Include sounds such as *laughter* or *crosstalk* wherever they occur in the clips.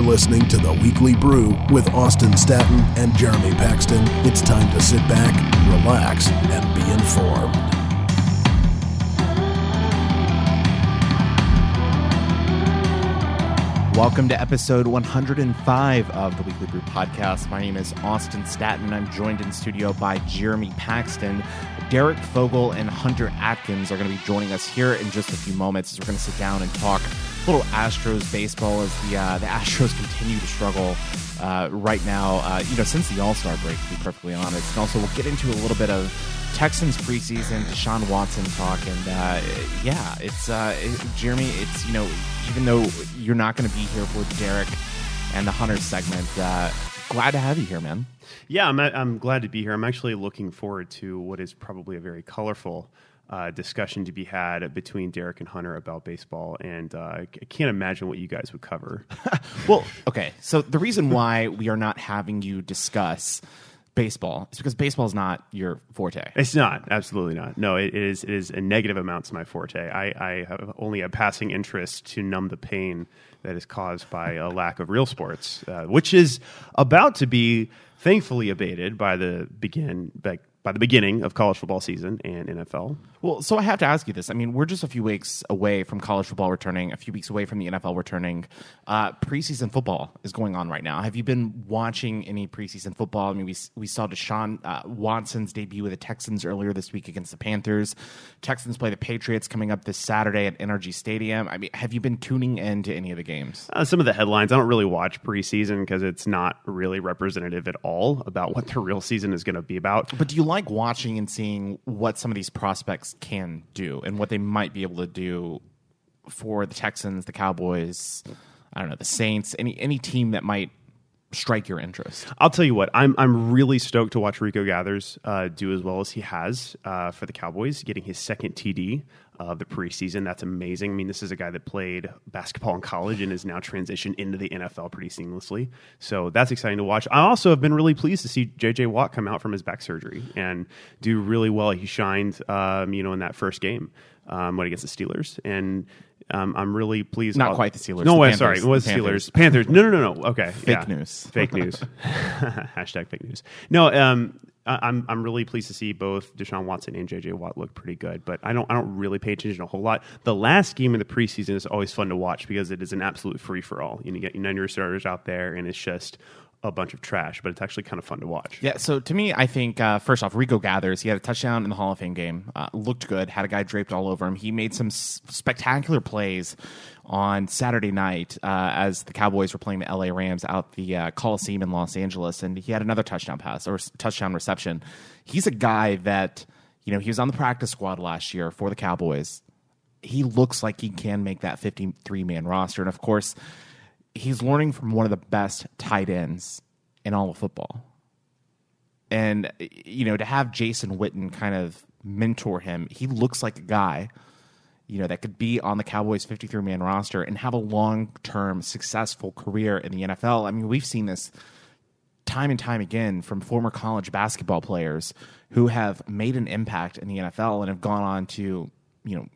You're listening to the Weekly Brew with Austin Staton and Jeremy Paxton. It's time to sit back, relax, and be informed. Welcome to episode 105 of the Weekly Brew podcast. My name is Austin Staton. I'm joined in studio by Jeremy Paxton. Derek Fogel and Hunter Atkins are going to be joining us here in just a few moments as we're going to sit down and talk little Astros baseball as the uh, the Astros *laughs* continue to struggle uh, right now. Uh, you know, since the All Star break, to be perfectly honest. And also, we'll get into a little bit of Texans preseason, Deshaun Watson talk, and uh, yeah, it's uh, it, Jeremy. It's you know, even though you're not going to be here for Derek and the Hunter segment, uh, glad to have you here, man. Yeah, I'm, I'm glad to be here. I'm actually looking forward to what is probably a very colorful uh, discussion to be had between Derek and Hunter about baseball, and uh, I can't imagine what you guys would cover. *laughs* well, okay. So the reason why we are not having you discuss baseball is because baseball is not your forte. It's not, absolutely not. No, it is. It is a negative amount to my forte. I, I have only a passing interest to numb the pain that is caused by a lack of real sports, uh, which is about to be thankfully abated by the begin by, by the beginning of college football season and NFL. Well, so I have to ask you this. I mean, we're just a few weeks away from college football returning, a few weeks away from the NFL returning. Uh, preseason football is going on right now. Have you been watching any preseason football? I mean, we we saw Deshaun uh, Watson's debut with the Texans earlier this week against the Panthers. Texans play the Patriots coming up this Saturday at NRG Stadium. I mean, have you been tuning into any of the games? Uh, some of the headlines. I don't really watch preseason because it's not really representative at all about *laughs* what the real season is going to be about. But do you like watching and seeing what some of these prospects can do and what they might be able to do for the Texans, the Cowboys, I don't know, the Saints, any any team that might strike your interest? I'll tell you what, I'm I'm really stoked to watch Rico Gathers uh, do as well as he has uh, for the Cowboys, getting his second TD of the preseason. That's amazing. I mean, this is a guy that played basketball in college and is now transitioned into the NFL pretty seamlessly. So that's exciting to watch. I also have been really pleased to see JJ Watt come out from his back surgery and do really well. He shined, um, you know, in that first game um, when against the Steelers, and um, I'm really pleased. Not quite the Steelers. No, the way. Panthers. Sorry, it was The Steelers. Panthers. No, no, no, no. Okay, Fake yeah. news. Fake news. *laughs* Hashtag fake news. No, um, I- I'm I'm really pleased to see both Deshaun Watson and JJ Watt look pretty good, but I don't I don't really pay attention a whole lot. The last game of the preseason is always fun to watch because it is an absolute free for all. You, you get none of your starters out there, and it's just a bunch of trash, but it's actually kind of fun to watch. Yeah, so to me, I think uh, first off, Rico Gathers. He had a touchdown in the Hall of Fame game. Uh, looked good. Had a guy draped all over him. He made some s- spectacular plays on Saturday night uh, as the Cowboys were playing the LA Rams out the uh, Coliseum in Los Angeles, and he had another touchdown pass or s- touchdown reception. He's a guy that you know he was on the practice squad last year for the Cowboys. He looks like he can make that fifty-three man roster, and of course he's learning from one of the best tight ends in all of football. And you know, to have Jason Witten kind of mentor him, he looks like a guy, you know, that could be on the Cowboys 53 man roster and have a long term successful career in the NFL. I mean, we've seen this time and time again from former college basketball players who have made an impact in the NFL and have gone on to, you know,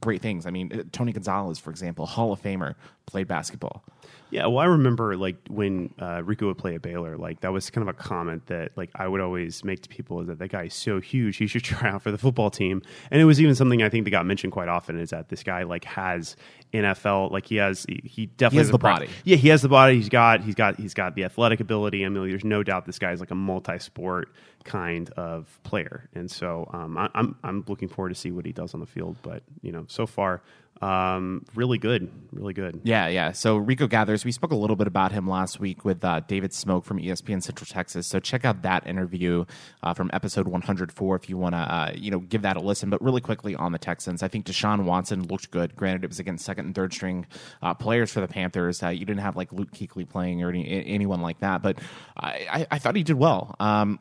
great things. I mean, Tony Gonzalez, for example, Hall of Famer, played basketball. Yeah, well, I remember like when uh, Rico would play at Baylor, like that was kind of a comment that like I would always make to people is that that guy is so huge, he should *laughs* try out for the football team. And it was even something I think that got mentioned quite often is that this guy like has NFL, like he has, he, he definitely has has the body. Yeah, he has the body. He's got, he's got, he's got the athletic ability. I mean, there's no doubt this guy is like a multi-sport kind of player, and so um, I, I'm I'm looking forward to see what he does on the field. But you know, so far, um, really good, really good. Yeah, yeah. So Rico Gathers, we spoke a little bit about him last week with uh, David Smoke from ESPN Central Texas. So check out that interview uh, from episode 104 if you want to, uh, you know, give that a listen. But really quickly on the Texans, I think Deshaun Watson looked good. Granted, it was against second and third string uh, players for the Panthers. Uh, you didn't have like Luke Kuechly playing or any, anyone like that, but I, I, I thought he did well. Um,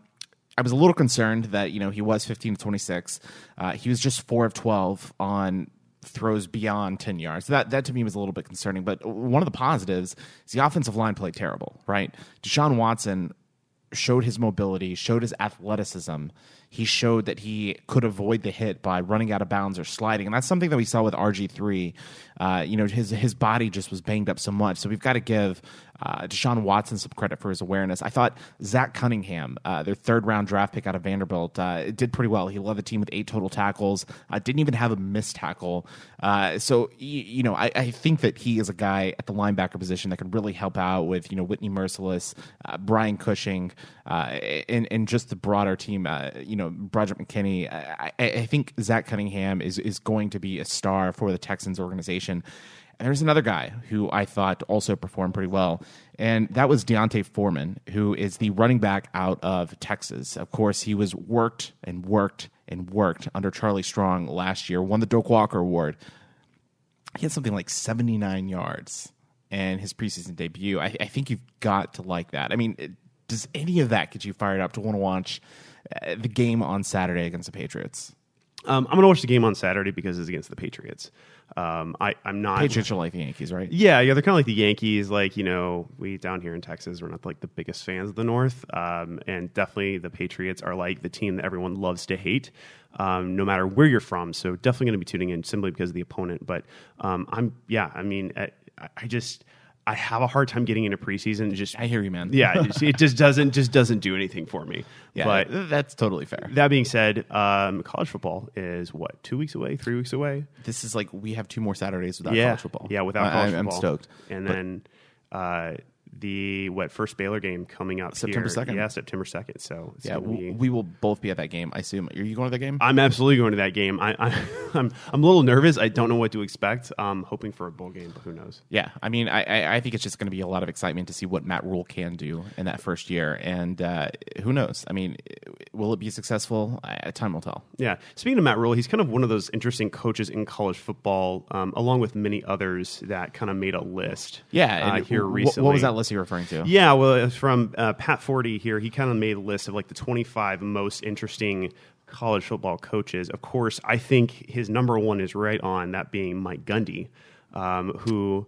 I was a little concerned that you know he was 15 to 26. Uh, he was just four of 12 on throws beyond 10 yards. That that to me was a little bit concerning. But one of the positives is the offensive line played terrible. Right, Deshaun Watson showed his mobility, showed his athleticism. He showed that he could avoid the hit by running out of bounds or sliding, and that's something that we saw with RG three. Uh, you know, his his body just was banged up so much. So we've got to give uh, Deshaun Watson some credit for his awareness. I thought Zach Cunningham, uh, their third round draft pick out of Vanderbilt, uh, did pretty well. He led the team with eight total tackles, uh, didn't even have a missed tackle. Uh, so, you, know, I, I, think that he is a guy at the linebacker position that could really help out with, you know, Whitney Mercilus, uh, Brian Cushing, and, and just the broader team, you know, Benardrick McKinney. I, I think Zach Cunningham is, is going to be a star for the Texans organization. And there's another guy who I thought also performed pretty well, and that was D'Onta Foreman, who is the running back out of Texas. Of course, he was worked and worked and worked under Charlie Strong last year, won the Doak Walker Award. He had something like 79 yards in his preseason debut. I, I think you've got to like that. I mean, does any of that get you fired up to want to watch uh, the game on Saturday against the Patriots? Um, I'm going to watch the game on Saturday because it's against the Patriots. Um, I, I'm not. Patriots are like the Yankees, right? Yeah, yeah, they're kind of like the Yankees. Like you know, we down here in Texas, we're not like the biggest fans of the North, um, and definitely the Patriots are like the team that everyone loves to hate, um, no matter where you're from. So definitely going to be tuning in simply because of the opponent. But um, I'm, yeah, I mean, I, I just. I have a hard time getting into preseason. Just I hear you, man. yeah, it, it just doesn't just doesn't do anything for me. Yeah, but that's totally fair. that being said, um, college football is what two weeks away, three weeks away. This is like we have two more Saturdays without yeah, college football. Yeah, without I- college I'm, football. I'm stoked. And But- then uh, the what first Baylor game coming up September 2nd. Yeah, September second. So yeah, we, be- we will both be at that game. I assume. Are you going to the game? I'm absolutely going to that game. I, I, *laughs* I'm I'm a little nervous. I don't know what to expect. I'm hoping for a bowl game, but who knows? Yeah, I mean, I, I- I think it's just going to be a lot of excitement to see what Matt Rhule can do in that first year, and uh, who knows? I mean, will it be successful? I, time will tell. Yeah. Speaking of Matt Rhule, he's kind of one of those interesting coaches in college football, um, along with many others that kind of made a list. Yeah, uh, here wh- recently. What was that list you're referring to? Yeah, well, it's from uh, Pat Forde here. He kind of made a list of like the 25 most interesting college football coaches. Of course, I think his number one is right on that being Mike Gundy, um, who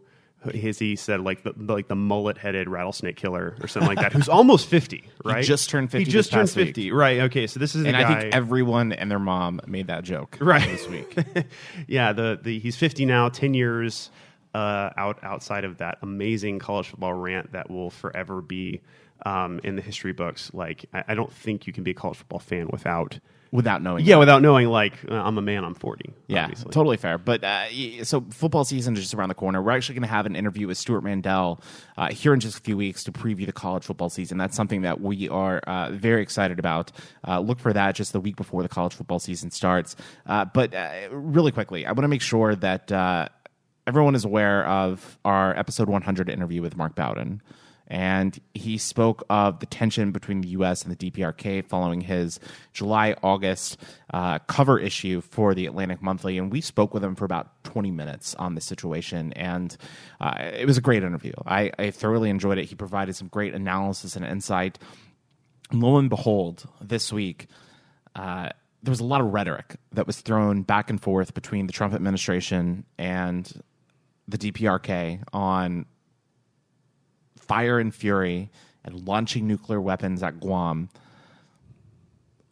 his he said like the like the mullet headed rattlesnake killer or something like that. Who's *laughs* almost 50, right? just turned 50 He just turned past week. 50, right? Okay, so this is the and guy. I think everyone and their mom made that joke Right. this week. *laughs* yeah, the, the he's 50 now, 10 years uh, out outside of that amazing college football rant that will forever be um, in the history books. Like, I, I don't think you can be a college football fan without, Without knowing, yeah, that. without knowing like uh, I'm a man, I'm 40. Yeah, obviously. totally fair. But uh, so football season is just around the corner. We're actually going to have an interview with Stewart Mandel uh, here in just a few weeks to preview the college football season. That's something that we are uh, very excited about. Uh, look for that just the week before the college football season starts. Uh, but uh, really quickly, I want to make sure that uh, everyone is aware of our episode 100 interview with Mark Bowden. And he spoke of the tension between the U.S. and the DPRK following his July August uh, cover issue for the Atlantic Monthly. And we spoke with him for about 20 minutes on this situation. And uh, it was a great interview. I, I thoroughly enjoyed it. He provided some great analysis and insight. And lo and behold, this week, uh, there was a lot of rhetoric that was thrown back and forth between the Trump administration and the DPRK on fire and fury and launching nuclear weapons at Guam.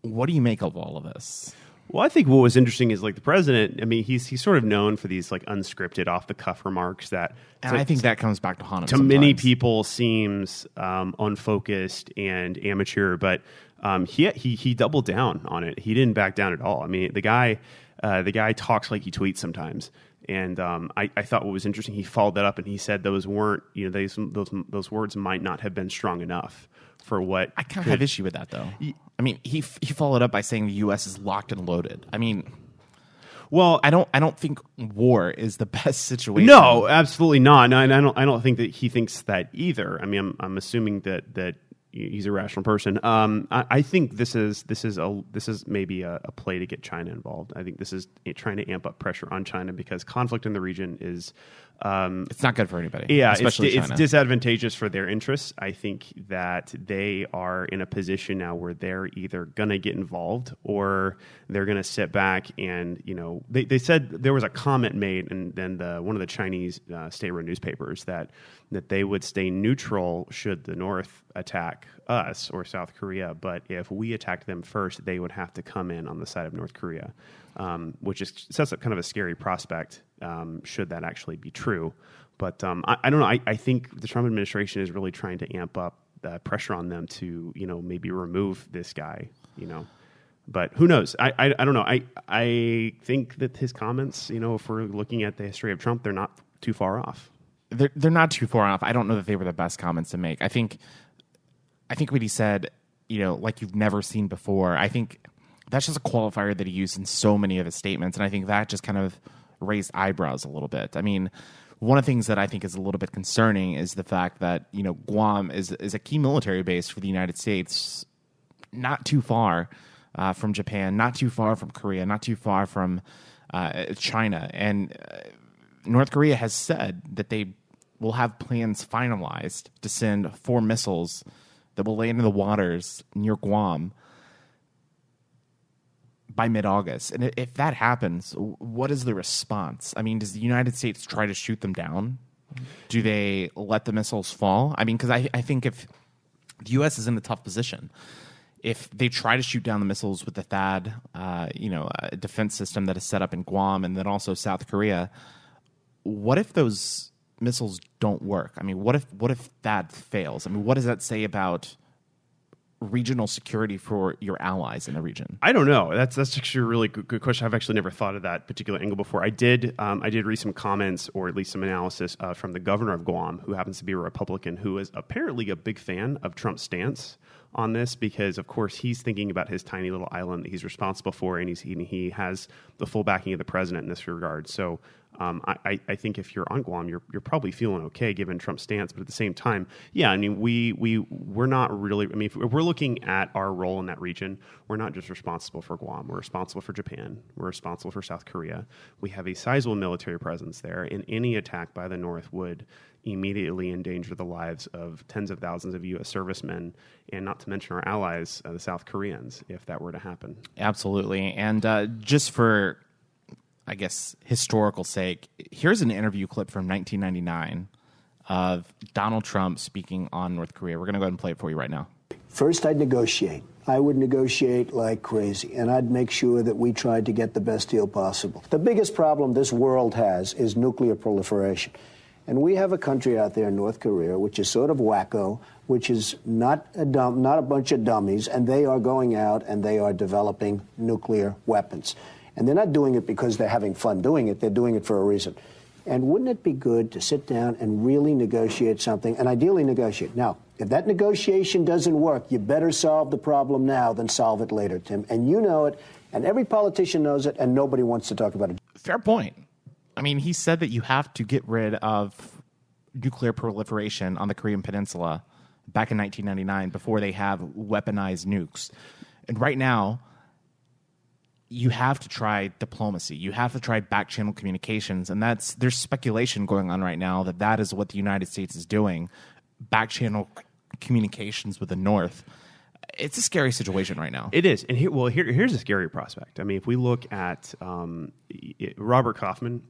What do you make of all of this? Well, I think what was interesting is like the president. I mean, he's he's sort of known for these like unscripted, off the cuff remarks that And I think that comes back to haunt him. to many people seems um, unfocused and amateur, but um, he he he doubled down on it. He didn't back down at all. I mean, the guy uh, the guy talks like he tweets sometimes. And um, I, I thought what was interesting, he followed that up and he said those weren't, you know, those those those words might not have been strong enough for what I kind of have issue with that, though. I mean, he he followed up by saying the U.S. is locked and loaded. I mean, well, I don't I don't think war is the *laughs* best situation. No, absolutely not. No, and I don't. I don't think that he thinks that either. I mean, I'm, I'm assuming that that he's a rational person. Um, I, I think this is this is a this is maybe a, a play to get China involved. I think this is trying to amp up pressure on China because conflict in the region is. Um, it's not good for anybody. yeah, it's, especially it's China. disadvantageous for their interests. I think that they are in a position now where they're either going to get involved or they're going to sit back and you know they, they said there was a comment made and then the one of the Chinese uh, state-run newspapers that that they would stay neutral should the North attack us or South Korea, but if we attacked them first, they would have to come in on the side of North Korea, um, which is, sets up kind of a scary prospect um, should that actually be true. But um, I, I, don't know. I, I, think the Trump administration is really trying to amp up the pressure on them to, you know, maybe remove this guy, you know. But who knows? I, I, I don't know. I, I think that his comments, you know, if we're looking at the history of Trump, they're not too far off they're they're not too far off. I don't know that they were the best comments to make. I think I think what he said, you know, like you've never seen before. I think that's just a qualifier that he used in so many of his statements, and I think that just kind of raised eyebrows a little bit. I mean, one of the things that I think is a little bit concerning is the fact that you know Guam is is a key military base for the United States, not too far uh, from Japan, not too far from Korea, not too far from uh, China, and uh, North Korea has said that they will have plans finalized to send four missiles that will land in the waters near Guam by mid August. And if that happens, what is the response? I mean, does the United States try to shoot them down? Do they let the missiles fall? I mean, because I, I think if the U.S. is in a tough position, if they try to shoot down the missiles with the THAAD, uh, you know, defense system that is set up in Guam and then also South Korea, what if those missiles don't work? I mean, what if what if that fails? I mean, what does that say about regional security for your allies in the region? I don't know. That's that's actually a really good, good question. I've actually never thought of that particular angle before. I did um, I did read some comments or at least some analysis uh, from the governor of Guam, who happens to be a Republican, who is apparently a big fan of Trump's stance on this because, of course, he's thinking about his tiny little island that he's responsible for, and he's, he, he has the full backing of the president in this regard. So um, I, I, think if you're on Guam, you're, you're probably feeling okay given Trump's stance. But at the same time, yeah, I mean, we, we, we're not really, I mean, if we're looking at our role in that region, we're not just responsible for Guam. We're responsible for Japan. We're responsible for South Korea. We have a sizable military presence there, and any attack by the North would immediately endanger the lives of tens of thousands of U.S. servicemen, and not to mention our allies, uh, the South Koreans, if that were to happen. Absolutely. And uh, just for, I guess, historical sake, here's an interview clip from 1999 of Donald Trump speaking on North Korea. We're going to go ahead and play it for you right now. First, I'd negotiate. I would negotiate like crazy, and I'd make sure that we tried to get the best deal possible. The biggest problem this world has is nuclear proliferation. And we have a country out there, North Korea, which is sort of wacko, which is not a dumb, not a bunch of dummies, and they are going out and they are developing nuclear weapons. And they're not doing it because they're having fun doing it, they're doing it for a reason. And wouldn't it be good to sit down and really negotiate something, and ideally negotiate? Now, if that negotiation doesn't work, you better solve the problem now than solve it later, Tim. And you know it, and every politician knows it, and nobody wants to talk about it. Fair point. I mean, he said that you have to get rid of nuclear proliferation on the Korean Peninsula back in 1999 before they have weaponized nukes. And right now, you have to try diplomacy. You have to try back channel communications, and that's there's speculation going on right now that that is what the United States is doing, back channel communications with the North. It's a scary situation right now. It is, and well, here, here's a scary prospect. I mean, if we look at um, Robert Kaufman,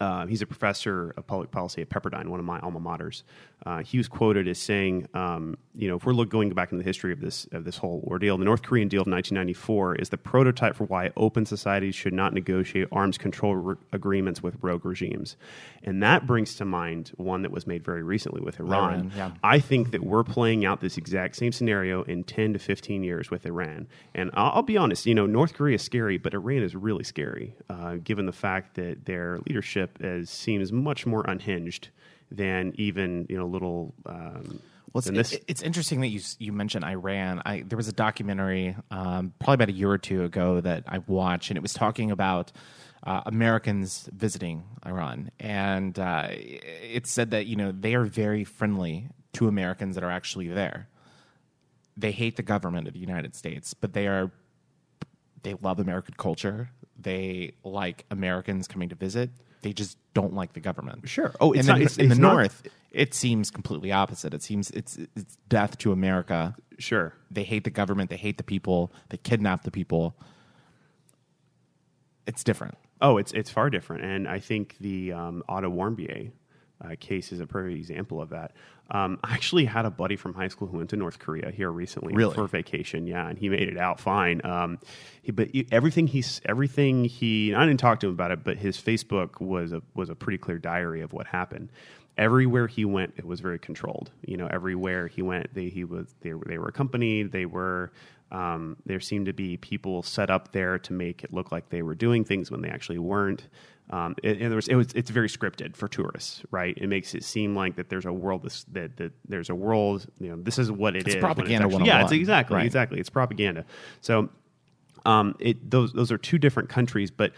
uh, he's a professor of public policy at Pepperdine, one of my alma maters. Uh, he was quoted as saying, um, "You know, if we're look, going back into the history of this of this whole ordeal, the North Korean deal of 1994 is the prototype for why open societies should not negotiate arms control re- agreements with rogue regimes." And that brings to mind one that was made very recently with Iran. Iran yeah. I think that we're playing out this exact same scenario in 10 to 15 years with Iran. And I'll, I'll be honest, you know, North Korea is scary, but Iran is really scary, uh, given the fact that their leadership is, seems much more unhinged than even you know little. Um, well, it's, it's interesting that you you mentioned Iran. I, there was a documentary um, probably about a year or two ago that I watched, and it was talking about uh, Americans visiting Iran, and uh, it said that you know they are very friendly to Americans that are actually there. They hate the government of the United States, but they are they love American culture. They like Americans coming to visit they just don't like the government. Sure. Oh, it's, not, it's in it's the not, North. It seems completely opposite. It seems it's it's death to America. Sure. They hate the government. They hate the people. They kidnap the people. It's different. Oh, it's it's far different. And I think the um, Otto Warmbier, uh, case is a perfect example of that. Um, I actually had a buddy from high school who went to North Korea here recently Really? for vacation. Yeah, and he made it out fine. Um, he, but everything he's everything he I didn't talk to him about it, but his Facebook was a was a pretty clear diary of what happened. Everywhere he went, it was very controlled. You know, everywhere he went, they he was they were they were accompanied. They were um, there seemed to be people set up there to make it look like they were doing things when they actually weren't. Um, and there was, it was it's very scripted for tourists, right? It makes it seem like that there's a world this, that that there's a world. You know, this is what it It's is propaganda actually- yeah, it's exactly right. exactly it's propaganda. So um, it, those those are two different countries, but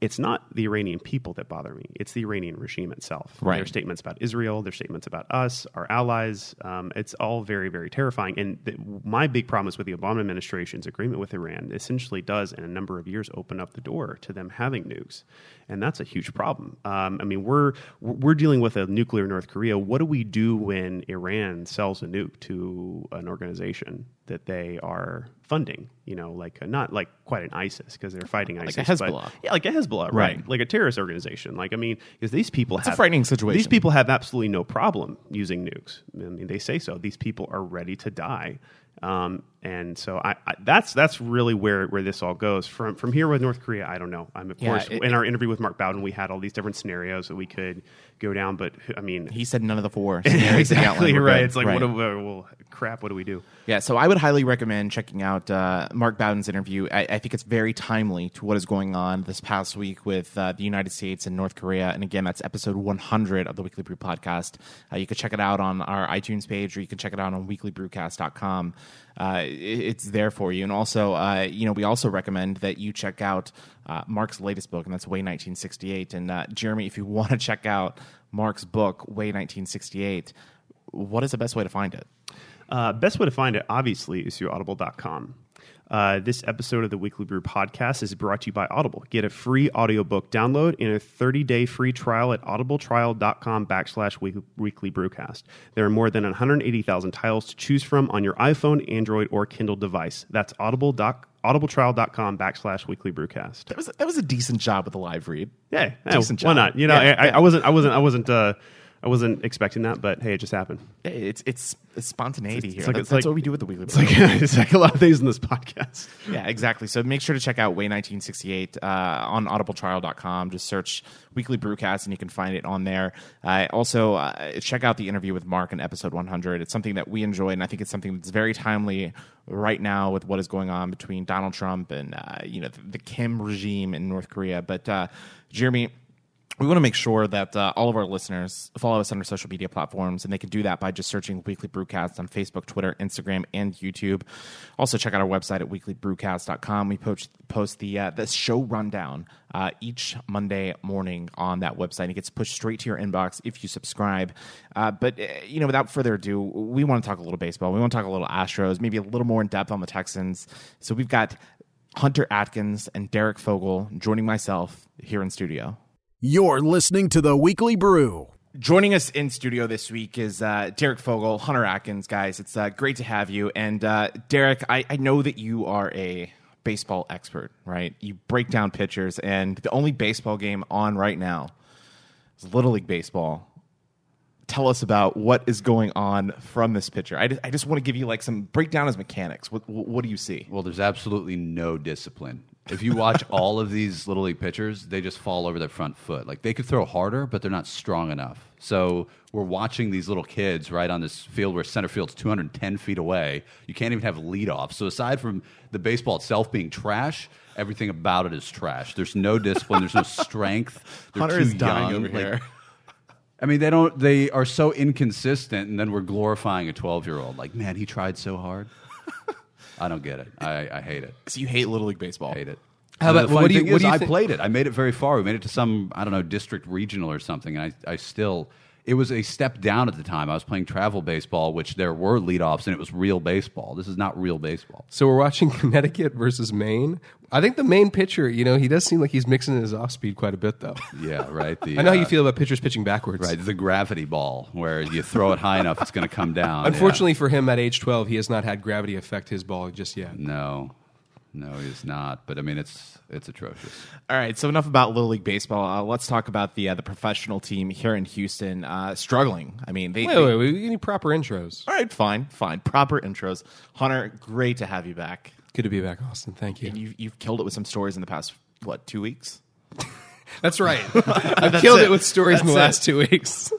it's not the Iranian people that bother me. It's the Iranian regime itself. Right. Their statements about Israel, their statements about us, our allies. Um, it's all very, very terrifying. And the, my big problem is with the Obama administration's agreement with Iran essentially does, in a number of years, open up the door to them having nukes, and that's a huge problem. Um, I mean, we're we're dealing with a nuclear North Korea. What do we do when Iran sells a nuke to an organization that they are funding? You know, like not like quite an ISIS because they're fighting a ISIS, Hezbollah. but, yeah, like a Hezbollah, right? Right. Like a terrorist organization. Like I mean, because these people It's a frightening situation. These people have absolutely no problem using nukes. I mean, they say so. These people are ready to die. Um, and so I, I, that's that's really where, where this all goes from from here with North Korea. I don't know. I'm of Yeah, course it- in our interview with Mark Bowden, we had all these different scenarios that we could go down. But I mean, He said none of the four. *laughs* scenarios that he outlined exactly right. good. It's like Right. what we, well, crap. What do we do? Yeah, so I would highly recommend checking out uh, Mark Bowden's interview. I, I think it's very timely to what is going on this past week with uh, the United States and North Korea. And again, that's episode 100 of the Weekly Brew podcast. Uh, you can check it out on our iTunes page, or you can check it out on weeklybrewcast.com. Uh, it's there for you. And also, uh, you know, we also recommend that you check out uh, Mark's latest book, and that's Hue 1968. And uh, Jeremy, if you *laughs* want to check out Mark's book, Hue 1968, what is the best way to find it? Uh, best way to find it, obviously, is through audible.com. Uh, this episode of the Weekly Brew podcast is brought to you by Audible. Get a free audiobook download and a 30-day free trial at audibletrial.com backslash weekly brewcast. There are more than 180,000 titles to choose from on your iPhone, Android, or Kindle device. That's audible doc, audibletrial.com backslash weekly brewcast. That was that was a decent job with the live read. Yeah, yeah, Decent why job. not? You know, Yeah, I. I wasn't, I wasn't, I wasn't, uh, I wasn't expecting that, but hey, it just happened. It's it's, it's spontaneity It's here. like- that's it's that's like- what we do with the weekly. It's like, *laughs* it's like a lot of things in this podcast. yeah, exactly. So make sure to check out Hue 1968 uh, on audibletrial.com. Just search Weekly Brewcast and you can find it on there. Uh, also, uh, check out the interview with Mark in episode 100. It's something that we enjoy, and I think it's something that's very timely right now with what is going on between Donald Trump and uh, you know the, the Kim regime in North Korea. But uh, Jeremy, we want to make sure that uh, all of our listeners follow us on our social media platforms, and they can do that by just searching Weekly Brewcast on Facebook, Twitter, Instagram, and YouTube. Also, check out our website at weeklybrewcast.com. We post, post the uh, the show rundown uh, each Monday morning on that website. It gets pushed straight to your inbox if you subscribe. Uh, but uh, you know, without further ado, we want to talk a little baseball. We want to talk a little Astros, maybe a little more in depth on the Texans. So we've got Hunter Atkins and Derek Fogel joining myself here in studio. You're listening to the Weekly Brew. Joining us in studio this week is uh, Derek Fogel, Hunter Atkins, guys. It's uh, great to have you. And uh, Derek, I, I know that you are a baseball expert, right? You break down pitchers, and the only baseball game on right now is Little League Baseball. Tell us about what is going on from this pitcher. I just, I just want to give you like some breakdown as mechanics. What, what do you see? Well, there's absolutely no discipline. If you watch all of these little league pitchers, they just fall over their front foot. Like they could throw harder, but they're not strong enough. So we're watching these little kids right on this field where center field's 210 feet away. You can't even have leadoff. So aside from the baseball itself being trash, everything about it is trash. There's no discipline. There's no strength. They're Hunter is dying young. over Like, here. I mean, they don't. They are so inconsistent, and then we're glorifying a 12 year old. Like, man, he tried so hard. I don't get it. I, I hate it. So you hate Little League Baseball. I hate it. How And about- the funny what do you- thing what is, do you I think- played it. I made it very far. We made it to some I don't know district regional or something, and I I still. It was a step down at the time. I was playing travel baseball, which there were leadoffs, and it was real baseball. This is not real baseball. So we're watching *laughs* Connecticut versus Maine. I think the Maine pitcher, you know, he does seem like he's mixing his off speed quite a bit, though. *laughs* Yeah, right. The, I know how you uh, feel about pitchers pitching backwards. Right, the gravity ball, where you throw it high enough, it's going to come down. Unfortunately for him, at age 12, he has not had gravity affect his ball just yet. No. No, he's not. But I mean, it's it's atrocious. All right, so enough about Little League baseball. Uh, let's talk about the uh, the professional team here in Houston uh, struggling. I mean, they, Wait, they- wait, wait. We need proper intros. All right, fine, fine. Proper intros. Hunter, great to have you back. Good to be back, Austin. Thank you. And you, you've killed it with some stories in the past what two weeks? *laughs* That's right. *laughs* *laughs* I've killed it. it. with stories in the That's last two weeks.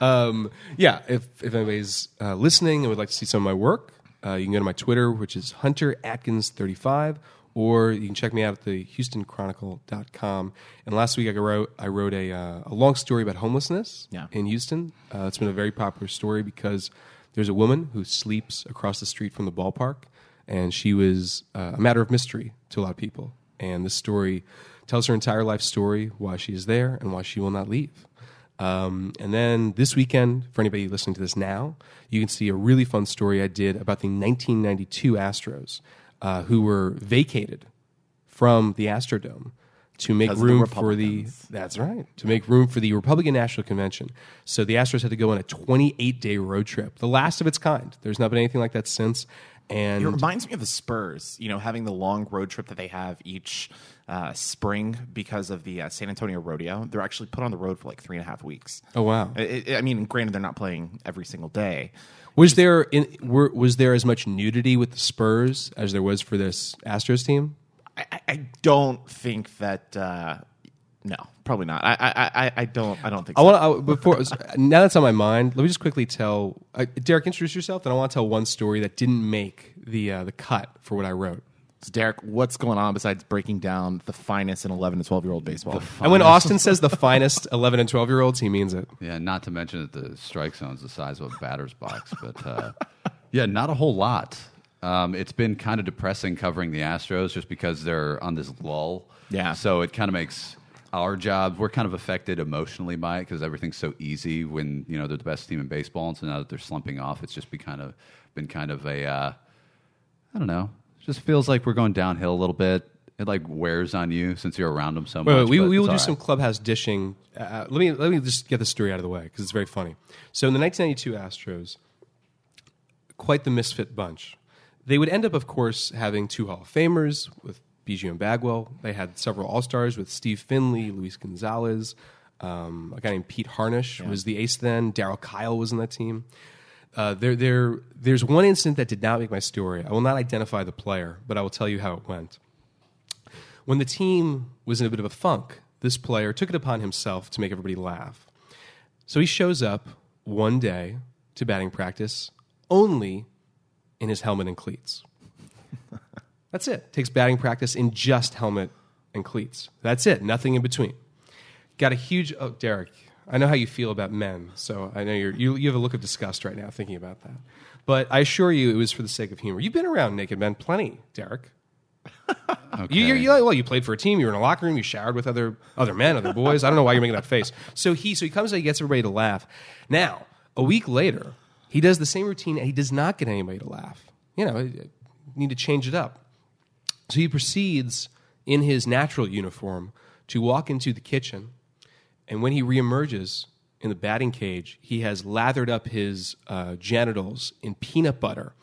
um, yeah, if, if anybody's uh, listening and would like to see some of my work, uh, you can go to my Twitter, which is Hunter Atkins35, or you can check me out at the HoustonChronicle.com. And last week I wrote, I wrote a, uh, a long story about homelessness Yeah. in Houston. Uh, it's been a very popular story because there's a woman who sleeps across the street from the ballpark, and she was uh, a matter of mystery to a lot of people. And this story tells her entire life story, why she is there, and why she will not leave. Um, and then this weekend, for anybody listening to this now, you can see a really fun story I did about the 1992 Astros, uh, who were vacated from the Astrodome to make of the room for the that's right, to make room for the Republican National Convention. So the Astros had to go on a 28 day road trip, the last of its kind. There's not been anything like that since. And It reminds me of the Spurs, you know, having the long road trip that they have each uh, spring because of the uh, San Antonio Rodeo. They're actually put on the road for like three and a half weeks. oh wow, I- I I mean, granted, they're not playing every single day. was there in, were, was there as much nudity with the Spurs as there was for this Astros team? I, I- I don't think that. Uh, no, probably not. I, I, I, I don't. I don't think. I So. want to before now that's on my mind. Let me just quickly tell uh, Derek. Introduce yourself, and I want to tell one story that didn't make the uh, the cut for what I wrote. So, Derek, what's going on besides breaking down the finest in eleven to twelve year old baseball? And when Austin says the finest eleven and twelve year olds, he means it. Yeah, not to mention that the strike zone's the size of a batter's box. But uh, yeah, not a whole lot. Um, it's been kind of depressing covering the Astros just because they're on this lull. Yeah. So it kind of makes our job. We're kind of affected emotionally by it because everything's so easy when you know they're the best team in baseball, and so now that they're slumping off, it's just been kind of been kind of a uh, I don't know. It just feels like we're going downhill a little bit. It like wears on you since you're around them so much. wait, we, we will do all some clubhouse dishing. Uh, let me let me just get the story out of the way because it's very funny. So in the 1992 Astros, quite the misfit bunch. They would end up, of course, having two Hall of Famers with Biggio and Bagwell. They had several All Stars with Steve Finley, Luis Gonzalez, um, a guy named Pete Harnisch was the ace then. Darryl Kile was in that team. Uh, there, there, there's one incident that did not make my story. I will not identify the player, but I will tell you how it went. When the team was in a bit of a funk, this player took it upon himself to make everybody laugh. So he shows up one day to batting practice only in his helmet and cleats. *laughs* That's it. Takes batting practice in just helmet and cleats. That's it. Nothing in between. Got a huge. Oh, Derek, I know how you feel about men, so I know you're, you you have a look of disgust right now thinking about that. But I assure you, it was for the sake of humor. You've been around naked men plenty, Derek. *laughs* Okay. You, you're, you well, you played for a team. You were in a locker room. You showered with other other men, other boys. I don't know why you're making that face. So he so he comes and he gets everybody to laugh. Now a week later, he does the same routine and he does not get anybody to laugh. You know, you need to change it up. So he proceeds in his natural uniform to walk into the kitchen, and when he reemerges in the batting cage, he has lathered up his uh, genitals in peanut butter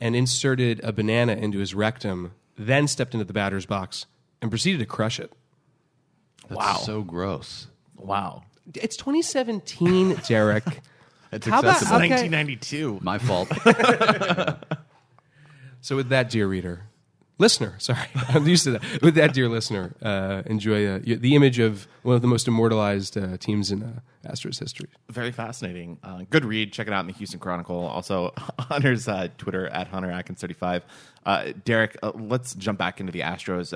and inserted a banana into his rectum, then stepped into the batter's box and proceeded to crush it. That's Wow. so gross. wow, It's 2017, *laughs* Derek. It's How about- okay. 1992. My fault. *laughs* *laughs* So, with that, dear reader, listener, *laughs* sorry, I'm used to that. With that, dear listener, uh, enjoy uh, the image of one of the most immortalized uh, teams in uh, Astros history. Very fascinating. Uh, good read. Check it out in the Houston Chronicle. Also, *laughs* Hunter's uh, Twitter at Hunter Atkins thirty five. Uh, Derek, let's jump back into the Astros.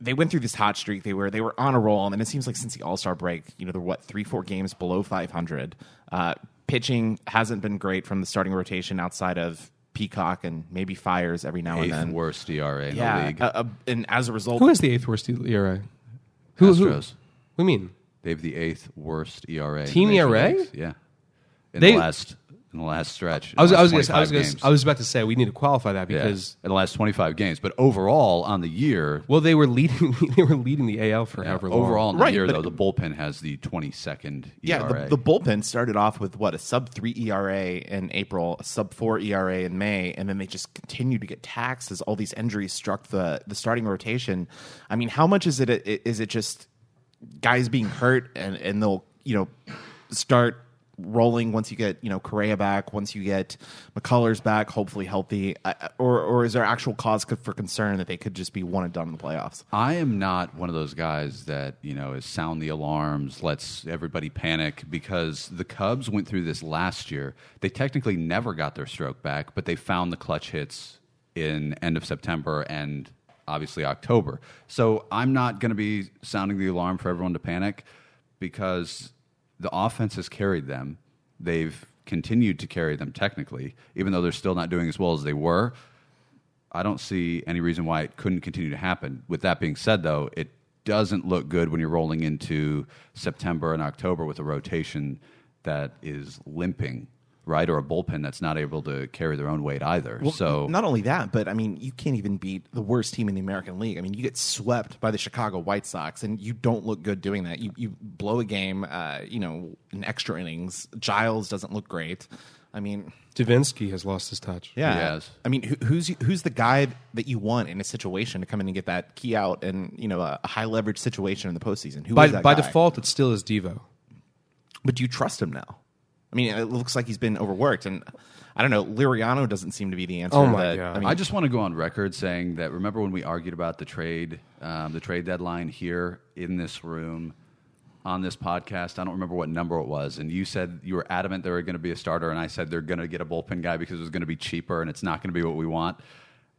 They went through this hot streak. They were they were on a roll, and it seems like since the All Star break, you know, they're what three four games below five hundred. Uh, pitching hasn't been great from the starting rotation outside of Peacock and maybe Fiers every now and then. Eighth then. worst ERA in the yeah, league. uh, uh, and as a result, Who has the eighth worst ERA? Who, who? What Astros. do you mean? They have the eighth worst ERA. Team ERA? Leagues. Yeah. In They- the last in the last stretch. I was, I was, gonna, I, was gonna. I was about to say we need to qualify that Yeah, because in the last 25 games. But overall, on the year, well they were leading *laughs* they were leading the AL for yeah, however long. overall on the Right, year, but- though, the bullpen has the 22nd Yeah, ERA. the, the bullpen started off with what a sub three ERA in April, a sub four ERA in May, and then they just continued to get taxed as all these injuries struck the the starting rotation. I mean, how much is it? Is it just guys being hurt and and they'll you know start rolling once you get you know Correa back, once you get McCullers back, hopefully healthy, or or is there actual cause for concern that they could just be one and done in the playoffs? I am not one of those guys that you know is sound the alarms, lets everybody panic because the Cubs went through this last year. They technically never got their stroke back, but they found the clutch hits in end of September and obviously October. So I'm not going to be sounding the alarm for everyone to panic because the offense has carried them. They've continued to carry them technically, even though they're still not doing as well as they were. I don't see any reason why it couldn't continue to happen. With that being said, though, it doesn't look good when you're rolling into September and October with a rotation that is limping, right? Or a bullpen that's not able to carry their own weight either. so not only that, but I mean, you can't even beat the worst team in the American League. I mean, you get swept by the Chicago White Sox, and you don't look good doing that. You you blow a game, uh, you know, in extra innings. Giles doesn't look great. I mean, Devenski has lost his touch. yeah. He has. I mean, who, who's who's the guy that you want in a situation to come in and get that key out and you know a, a high leverage situation in the postseason? Who By, is that by guy? default, it still is Devo. But do you trust him now? I mean, it looks like he's been overworked, and I don't know. Liriano doesn't seem to be the answer. Oh, my that- God. I mean, I just want to go on record saying that remember when we argued about the trade, um, the trade deadline here in this room on this podcast? I don't remember what number it was, and you said you were adamant they were going to be a starter, and I said they're going to get a bullpen guy because it was going to be cheaper and it's not going to be what we want.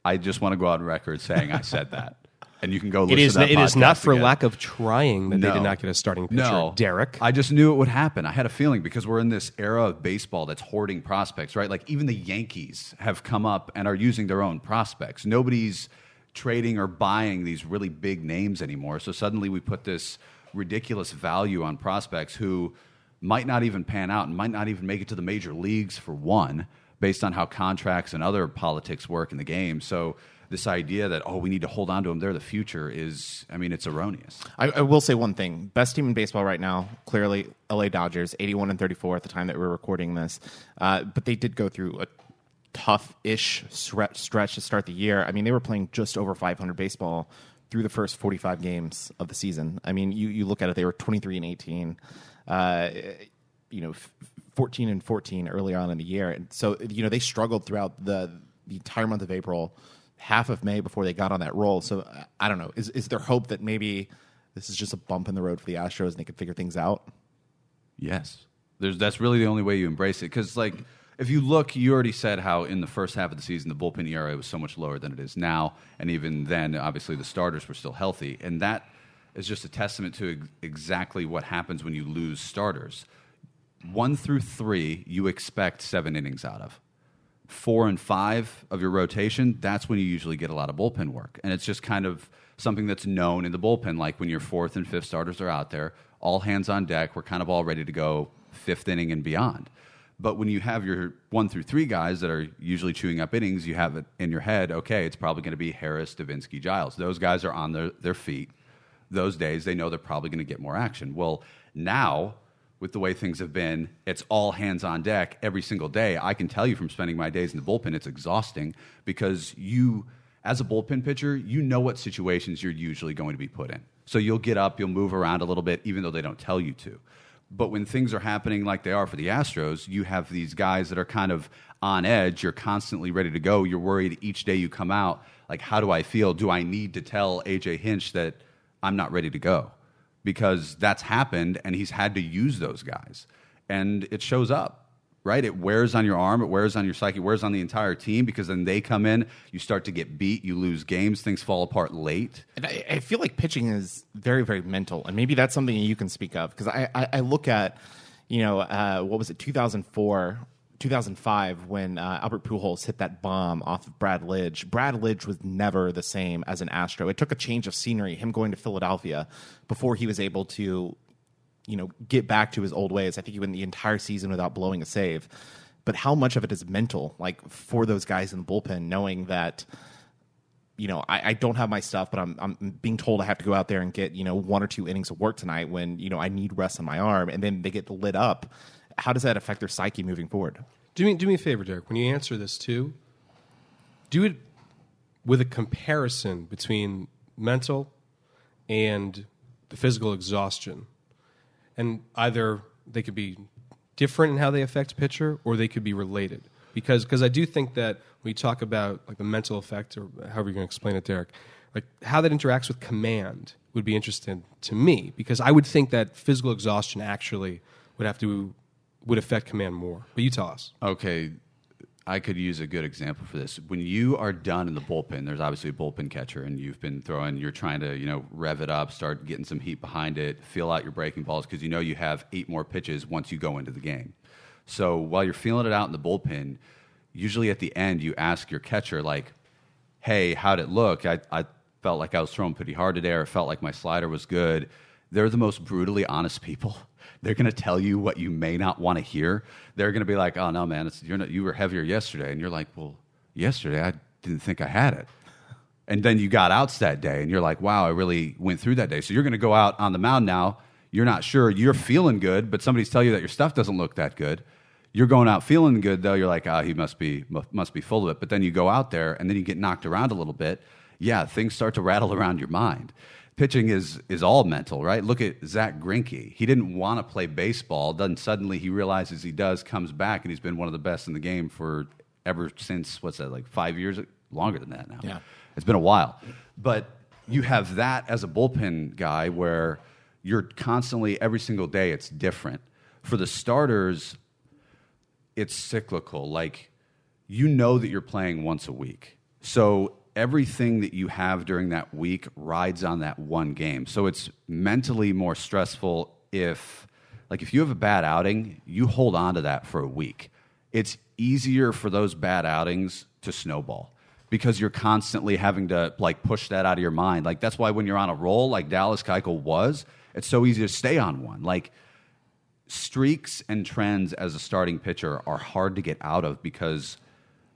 I just want to go on record saying I said that, and you can go. Listen It is. To that It is not for again. lack of trying that they did not get a starting pitcher. No, Derek. I just knew it would happen. I had a feeling because we're in this era of baseball that's hoarding prospects, right? Like even the Yankees have come up and are using their own prospects. Nobody's trading or buying these really big names anymore. So suddenly we put this ridiculous value on prospects who might not even pan out and might not even make it to the major leagues for one, based on how contracts and other politics work in the game. So this idea that oh we need to hold on to them, they're the future is, I mean, it's erroneous. I, I will say one thing: best team in baseball right now, clearly, L.A. Dodgers, eighty-one and thirty-four at the time that we are recording this. Uh, but they did go through a tough-ish stretch to start the year. I mean, they were playing just over five hundred baseball through the first forty-five games of the season. I mean, you you look at it; they were twenty-three and eighteen. Uh, you know, fourteen and fourteen early on in the year, and so you know they struggled throughout the the entire month of April half of May before they got on that roll. So I don't know. Is is there hope that maybe this is just a bump in the road for the Astros and they can figure things out? Yes. There's that's really the only way you embrace it cuz like if you look you already said how in the first half of the season the bullpen ERA was so much lower than it is now and even then obviously the starters were still healthy and that is just a testament to ex- exactly what happens when you lose starters. 1 through 3 you expect 7 innings out of. Four and five of your rotation, that's when you usually get a lot of bullpen work. And it's just kind of something that's known in the bullpen. Like when your fourth and fifth starters are out there, all hands on deck, we're kind of all ready to go fifth inning and beyond. But when you have your one through three guys that are usually chewing up innings, you have it in your head, okay, it's probably going to be Harris, Devenski, Giles. Those guys are on their, their feet. Those days, they know they're probably going to get more action. Well, now, with the way things have been, it's all hands on deck every single day. I can tell you from spending my days in the bullpen, it's exhausting because you, as a bullpen pitcher, you know what situations you're usually going to be put in. So you'll get up, you'll move around a little bit, even though they don't tell you to. But when things are happening like they are for the Astros, you have these guys that are kind of on edge. You're constantly ready to go. You're worried each day you come out, like, how do I feel? Do I need to tell AJ Hinch that I'm not ready to go? Because that's happened and he's had to use those guys. And it shows up, right? It wears on your arm, it wears on your psyche, it wears on the entire team because then they come in, you start to get beat, you lose games, things fall apart late. And I, I feel like pitching is very, very mental, and maybe that's something you can speak of because I, I, I look at, you know, uh, what was it, 2004, 2005, when uh, Albert Pujols hit that bomb off of Brad Lidge. Brad Lidge was never the same as an Astro. It took a change of scenery, him going to Philadelphia, before he was able to, you know, get back to his old ways. I think he went the entire season without blowing a save. but how much of it is mental, like for those guys in the bullpen, knowing that you know, I, I, don't have my stuff, but I'm I'm being told I have to go out there and get you know one or two innings of work tonight when you know I need rest on my arm, and then they get lit up. How does that affect their psyche moving forward? Do me do me a favor, Derek. When you answer this too, do it with a comparison between mental and the physical exhaustion, and either they could be different in how they affect pitcher, or they could be related because because I do think that when you talk about like the mental effect or however you're going to explain it, Derek, like how that interacts with command would be interesting to me because I would think that physical exhaustion actually would have to would affect command more. But you tell us. Okay, I could use a good example for this. When you are done in the bullpen, there's obviously a bullpen catcher, and you've been throwing. You're trying to, you know, rev it up, start getting some heat behind it, feel out your breaking balls because you know you have eight more pitches once you go into the game. So while you're feeling it out in the bullpen, usually at the end you ask your catcher like, "Hey, how'd it look? I, I felt like I was throwing pretty hard today, or felt like my slider was good." They're the most brutally honest people. They're going to tell you what you may not want to hear. They're going to be like, "Oh no, man, not, you were heavier yesterday," and you're like, "Well, yesterday I didn't think I had it." And then you got outs that day, and you're like, "Wow, I really went through that day." So you're going to go out on the mound now. You're not sure. You're feeling good, but somebody's telling you that your stuff doesn't look that good you're going out feeling good though. You're like, oh, he must be must be full of it. But then you go out there and then you get knocked around a little bit. Yeah, things start to rattle around your mind. Pitching is is all mental, right? Look at Zack Greinke. He didn't want to play baseball. Then suddenly he realizes he does, comes back, and he's been one of the best in the game for ever since what's that like five years, longer than that now. Yeah, it's been a while. But you have that as a bullpen guy where you're constantly every single day it's different. For the starters, it's cyclical. Like you know that you're playing once a week. So everything that you have during that week rides on that one game. So it's mentally more stressful if like if you have a bad outing, you hold on to that for a week. It's easier for those bad outings to snowball because you're constantly having to like push that out of your mind. Like that's why when you're on a roll like Dallas Keuchel was, it's so easy to stay on one. Like streaks and trends as a starting pitcher are hard to get out of because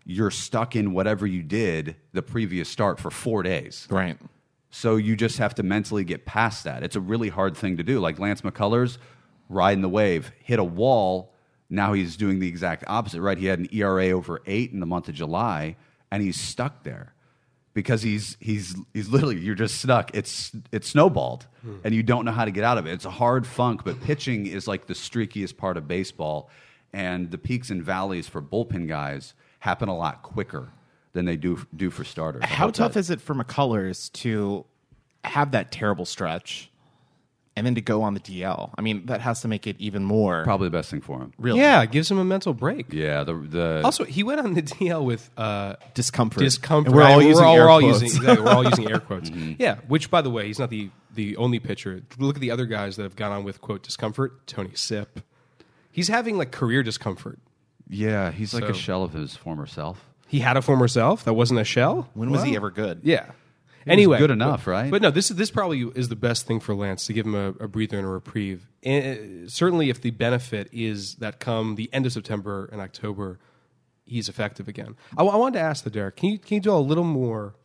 you're stuck in whatever you did the previous start for four days. Right. So you just have to mentally get past that. It's a really hard thing to do. Like Lance McCullers riding the wave, hit a wall. Now he's doing the exact opposite, right? He had an ERA over eight in the month of July, and he's stuck there because he's he's he's literally you're just stuck. It's it's snowballed, hmm. and you don't know how to get out of it. It's a hard funk, but pitching is like the streakiest part of baseball, and the peaks and valleys for bullpen guys happen a lot quicker than they do do for starters. How tough that. is it for McCullers to have that terrible stretch and then to go on the DL. I mean, that has to make it even more. Probably the best thing for him. Really? Yeah, it gives him a mental break. Yeah. The the Also, he went on the DL with uh, discomfort. discomfort. And we're all Right, using we're all, air all quotes. using exactly, we're all using air *laughs* quotes. Yeah, which by the way, he's not the the only pitcher. Look at the other guys that have gone on with quote discomfort. Tony Sipp, he's having like career discomfort. Yeah, he's like a So- shell of his former self. He had a former self that wasn't a shell. when was he ever good? Yeah. anyway, good enough, but- right? But no, this is this probably is the best thing for Lance to give him a, a breather and a reprieve. And uh, certainly, if the benefit is that come the end of September and October, he's effective again. I, I wanted to ask the Derek, can you can you do a little more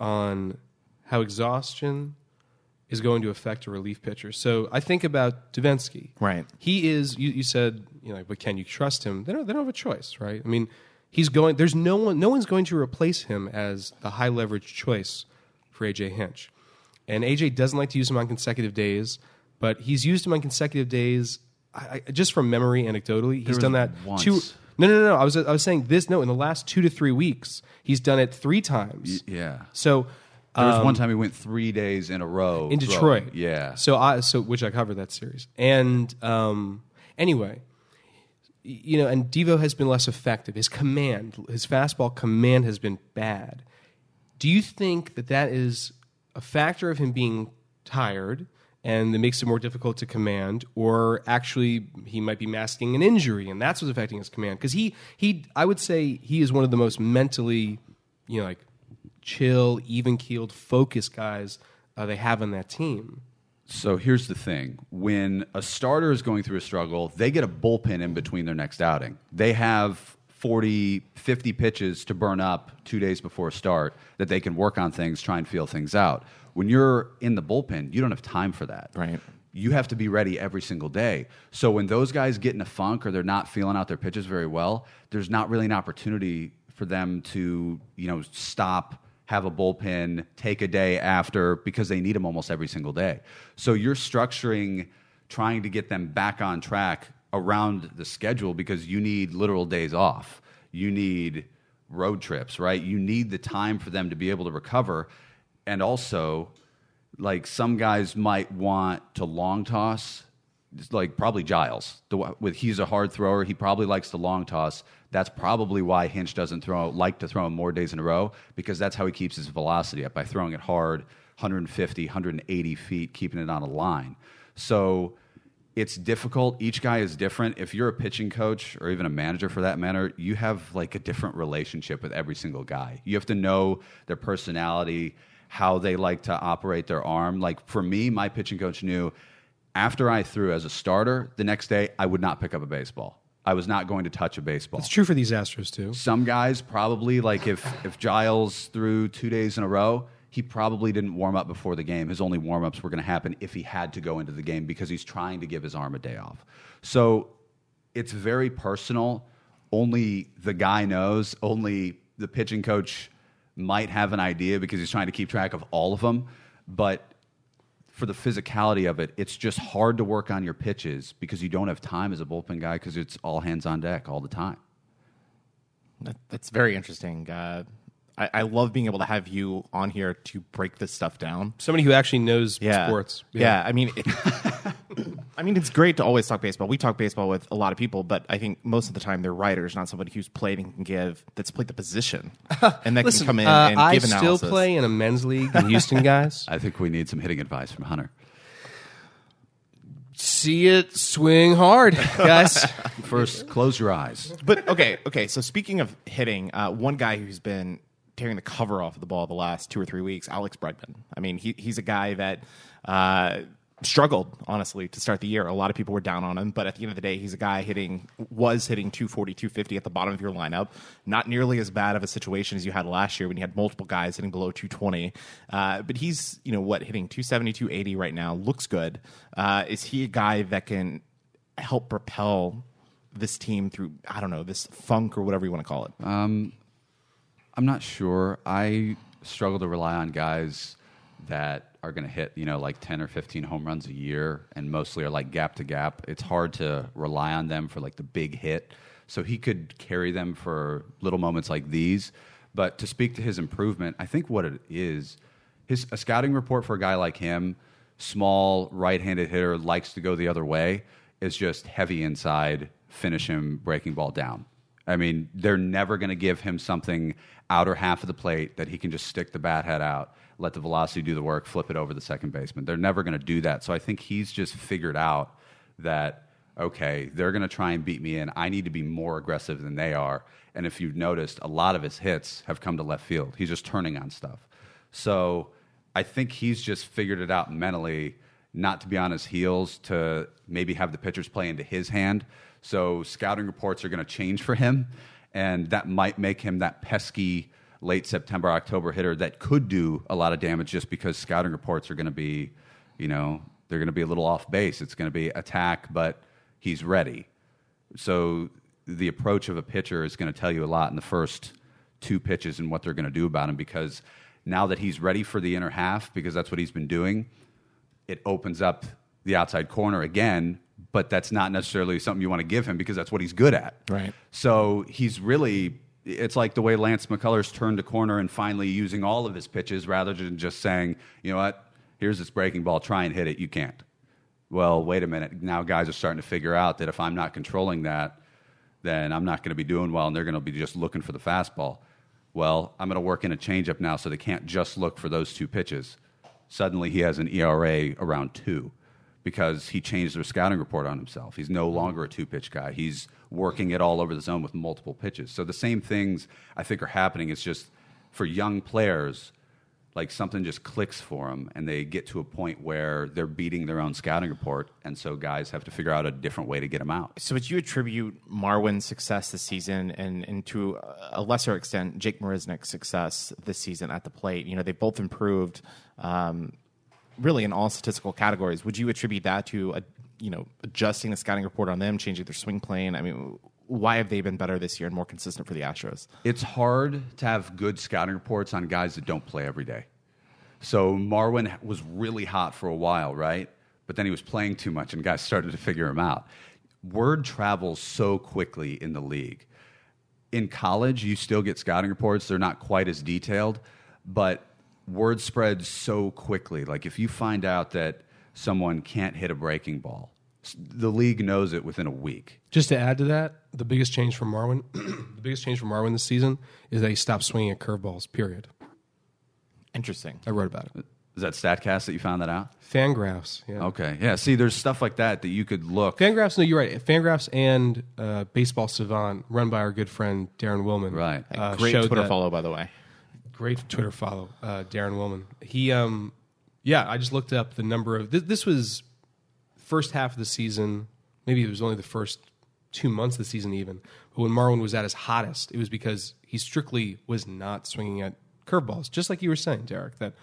on how exhaustion is going to affect a relief pitcher? So I think about Devenski. Right. He is. You, you said you know, but can you trust him? They don't. They don't have a choice, right? I mean, he's going. There's no one. No one's going to replace him as the high leverage choice for AJ Hinch. And AJ doesn't like to use him on consecutive days, but he's used him on consecutive days. I, I, just from memory, anecdotally, he's done that once. two. No, no, no, no. I was I was saying this. No, in the last two to three weeks, he's done it three times. Yeah. So There was one time he went three days in a row in. Detroit. Yeah. So I so which I covered that series. And um, anyway, you know, and Devo has been less effective. His command, his fastball command has been bad. Do you think that that is a factor of him being tired and that makes it more difficult to command, or actually he might be masking an injury and that's what's affecting his command? Because he he I would say he is one of the most mentally, you know, like chill, even keeled, focused guys uh, they have on that team. So here's the thing when a starter is going through a struggle, they get a bullpen in between their next outing. They have 40, 50 pitches to burn up two days before a start that they can work on things, try and feel things out. When you're in the bullpen, you don't have time for that. Right. You have to be ready every single day. So when those guys get in a funk or they're not feeling out their pitches very well, there's not really an opportunity for them to, you know, stop have a bullpen, take a day after because they need them almost every single day. So you're structuring trying to get them back on track around the schedule because you need literal days off. You need road trips, right? You need the time for them to be able to recover. And also, like some guys might want to long toss like probably Giles. The, with he's a hard thrower, he probably likes the long toss. That's probably why Hinch doesn't throw like to throw him more days in a row because that's how he keeps his velocity up by throwing it hard, 150, 180 feet, keeping it on a line. So it's difficult. Each guy is different. If you're a pitching coach or even a manager for that matter, you have like a different relationship with every single guy. You have to know their personality, how they like to operate their arm. Like for me, my pitching coach knew after I threw as a starter, the next day I would not pick up a baseball. I was not going to touch a baseball. It's true for these Astros too. Some guys probably like if if Giles threw two days in a row, he probably didn't warm up before the game. His only warm ups were going to happen if he had to go into the game because he's trying to give his arm a day off. So it's very personal. Only the guy knows. Only the pitching coach might have an idea because he's trying to keep track of all of them. But for the physicality of it, it's just hard to work on your pitches because you don't have time as a bullpen guy because it's all hands on deck all the time. That, that's very interesting. Uh, I, I, love being able to have you on here to break this stuff down. Somebody who actually knows yeah. sports. Yeah, yeah I mean, it, *laughs* *laughs* *clears throat* I mean, it's great to always talk baseball. We talk baseball with a lot of people, but I think most of the time they're writers, not somebody who's played and can give that's played the position *laughs* and that Listen, can come in uh, and I give still play in a men's league in Houston, *laughs* guys. I think we need some hitting advice from Hunter. See it swing hard, guys. *laughs* First, close your eyes. but okay, okay. So speaking of hitting, uh, one guy who's been tearing the cover off of the ball the last two or three weeks, Alex Bregman. I mean, he, he's a guy that uh, struggled honestly to start the year. A lot of people were down on him, but at the end of the day, he's a guy hitting was hitting 240, 250 at the bottom of your lineup. Not nearly as bad of a situation as you had last year when you had multiple guys hitting below 220. Uh, but he's you know what hitting 270, 280 right now. Looks good. Uh, is he a guy that can help propel? This team through I don't know this funk or whatever you want to call it. I'm not sure. I struggle to rely on guys that are going to hit, you know, like 10 or 15 home runs a year and mostly are like gap to gap. It's hard to rely on them for like the big hit. So he could carry them for little moments like these. But to speak to his improvement, I think what it is, his a scouting report for a guy like him, small right-handed hitter, likes to go the other way, is just heavy inside, finish him breaking ball down. I mean, they're never going to give him something outer half of the plate that he can just stick the bat head out, let the velocity do the work, flip it over the second baseman. They're never going to do that. So I think he's just figured out that okay, they're going to try and beat me in. I need to be more aggressive than they are. And if you've noticed, a lot of his hits have come to left field. He's just turning on stuff. So I think he's just figured it out mentally not to be on his heels, to maybe have the pitchers play into his hand. So scouting reports are going to change for him, and that might make him that pesky late September, October hitter that could do a lot of damage just because scouting reports are going to be, you know, they're going to be a little off base. It's going to be attack, but he's ready. So the approach of a pitcher is going to tell you a lot in the first two pitches and what they're going to do about him because now that he's ready for the inner half, because that's what he's been doing, it opens up the outside corner again, but that's not necessarily something you want to give him because that's what he's good at. Right. So he's really, it's like the way Lance McCullers turned a corner and finally using all of his pitches rather than just saying, you know what, here's this breaking ball, try and hit it. You can't. Well, wait a minute. Now guys are starting to figure out that if I'm not controlling that, then I'm not going to be doing well and they're going to be just looking for the fastball. Well, I'm going to work in a changeup now so they can't just look for those two pitches suddenly he has an ERA around two because he changed their scouting report on himself. He's no longer a two pitch guy. He's working it all over the zone with multiple pitches. So the same things I think are happening. It's just for young players, like something just clicks for them and they get to a point where they're beating their own scouting report and so guys have to figure out a different way to get them out So would you attribute Marwin's success this season and, and to a lesser extent Jake Marisnick's success this season at the plate? You know, they both improved um, really in all statistical categories. Would you attribute that to a, you know adjusting the scouting report on them, changing their swing plane? I mean, why have they been better this year and more consistent for the Astros? it's hard to have good scouting reports on guys that don't play every day. So Marwin was really hot for a while, right? But then he was playing too much, and guys started to figure him out. Word travels so quickly in the league. In college, you still get scouting reports. They're not quite as detailed, but word spreads so quickly. Like if you find out that someone can't hit a breaking ball, the league knows it within a week. Just to add to that, the biggest change from Marwin, *clears throat* the biggest change from Marwin this season is that he stopped swinging at curveballs. Period. Interesting. I wrote about it. Is that Statcast that you found that out? Fangraphs. Yeah. Okay. Yeah. See, there's stuff like that that you could look. Fangraphs. No, you're right. Fangraphs and uh, Baseball Savant, run by our good friend Daren Willman. Right. Uh, Great Twitter that- follow, by the way. Great Twitter follow, uh, Daren Willman. He, um, yeah, I just looked up the number of this, this was first half of the season. Maybe it was only the first two months of the season, even. But when Marwin was at his hottest, it was because he strictly was not swinging at curveballs, just like you were saying, Derek. That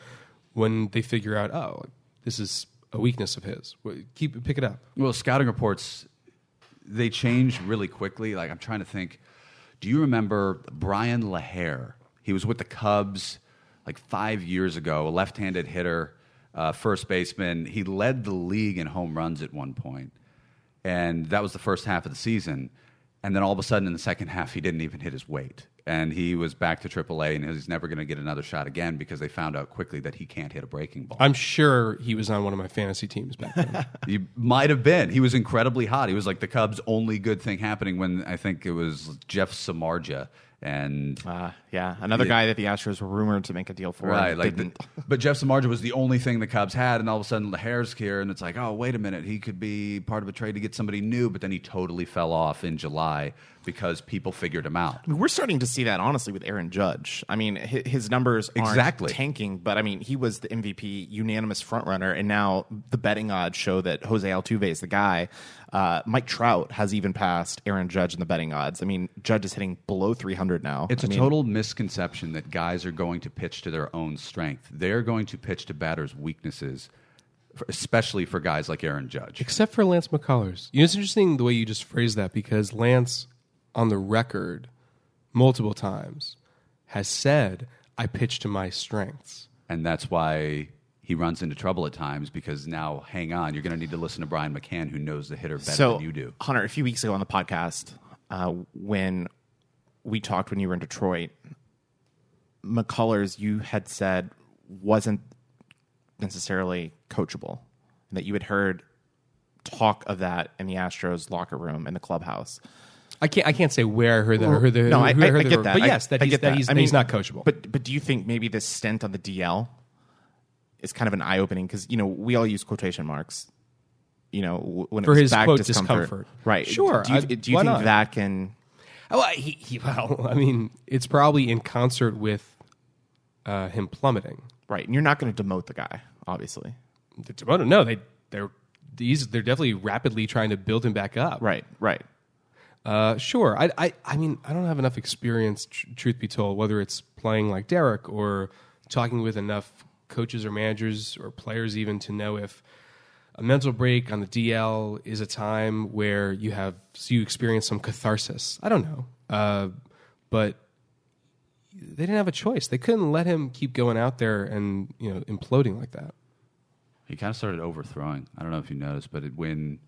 when they figure out, oh, this is a weakness of his, keep pick it up. Well, scouting reports they change really quickly. Like I'm trying to think. Do you remember Bryan LaHair? He was with the Cubs like five years ago. A left-handed hitter, uh, first baseman. He led the league in home runs at one point, and that was the first half of the season. And then all of a sudden, in the second half, he didn't even hit his weight, and he was back to AAA, and he's never going to get another shot again because they found out quickly that he can't hit a breaking ball. I'm sure he was on one of my fantasy teams back then. *laughs* He might have been. He was incredibly hot. He was like the Cubs' only good thing happening when I think it was Jeff Samardzija and Uh, yeah, another guy that the Astros were rumored to make a deal for. right, like. The, *laughs* but Jeff Samardzija was the only thing the Cubs had, and all of a sudden the hair's here, and it's like, oh wait a minute, he could be part of a trade to get somebody new. But then he totally fell off in July because people figured him out. I mean, we're starting to see that honestly with Aaron Judge. I mean, hi- his numbers aren't Exactly. tanking, but I mean, he was the MVP unanimous frontrunner, and now the betting odds show that Jose Altuve is the guy. Uh, Mike Trout has even passed Aaron Judge in the betting odds. I mean, Judge is hitting below 300 now. It's a a total misconception that guys are going to pitch to their own strength. They're going to pitch to batters' weaknesses, especially for guys like Aaron Judge. Except for Lance McCullers. You know, it's interesting the way you just phrased that because Lance, on the record, multiple times, has said, I pitch to my strengths. and that's why he runs into trouble at times because now, hang on, you're going to need to listen to Brian McCann, who knows the hitter better so, than you do. Hunter, a few weeks ago on the podcast, uh, when we talked when you were in Detroit, McCullers, you had said wasn't necessarily coachable, and that you had heard talk of that in the Astros locker room in the clubhouse. I can't. I can't say where I heard that. Or the, no, I, who I, I get that. But yes, that I he's get that that. he's, I that he's not coachable. But but do you think maybe this stint on the DL is kind of an eye opening because you know we all use quotation marks. You know when For his, back quote, discomfort. discomfort. right? Sure, Do you, I- do you think not? that can? Oh, he, he, well, *laughs* I mean, it's probably in concert with uh, him plummeting. Right, and you're not going to demote the guy, obviously. Toronto, no, they they're these they're definitely rapidly trying to build him back up. Right, right. Uh, sure. I, I, I mean, I don't have enough experience, tr- truth be told, whether it's playing like Derek or talking with enough coaches or managers or players even to know if a mental break on the DL is a time where you have so you experience some catharsis. I don't know, uh, but they didn't have a choice. They couldn't let him keep going out there and you know imploding like that. He kind of started overthrowing. I don't know if you noticed, but it, when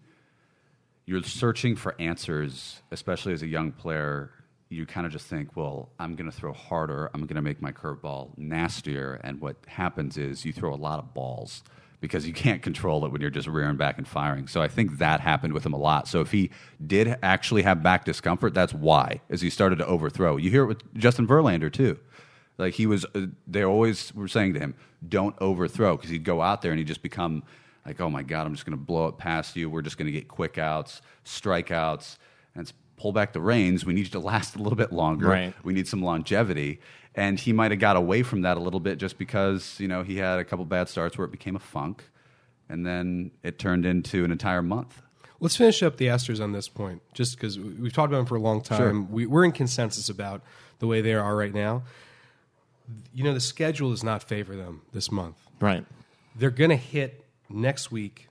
you're searching for answers, especially as a young player, you kind of just think, well, I'm going to throw harder. I'm going to make my curveball nastier. And what happens is you throw a lot of balls because you can't control it when you're just rearing back and firing. So I think that happened with him a lot. So if he did actually have back discomfort, that's why, as he started to overthrow. You hear it with Justin Verlander, too. Like he was, uh, they always were saying to him, "Don't overthrow," because he'd go out there and he'd just become like, "Oh my God, I'm just going to blow it past you. We're just going to get quick outs, strikeouts." And it's pull back the reins. We need you to last a little bit longer. Right. We need some longevity. And he might have got away from that a little bit just because, you know, he had a couple bad starts where it became a funk. And then it turned into an entire month. Let's finish up the Astros on this point, just because we've talked about them for a long time. Sure. We, we're in consensus about the way they are right now. You know, the schedule does not favor them this month. Right. They're going to hit next week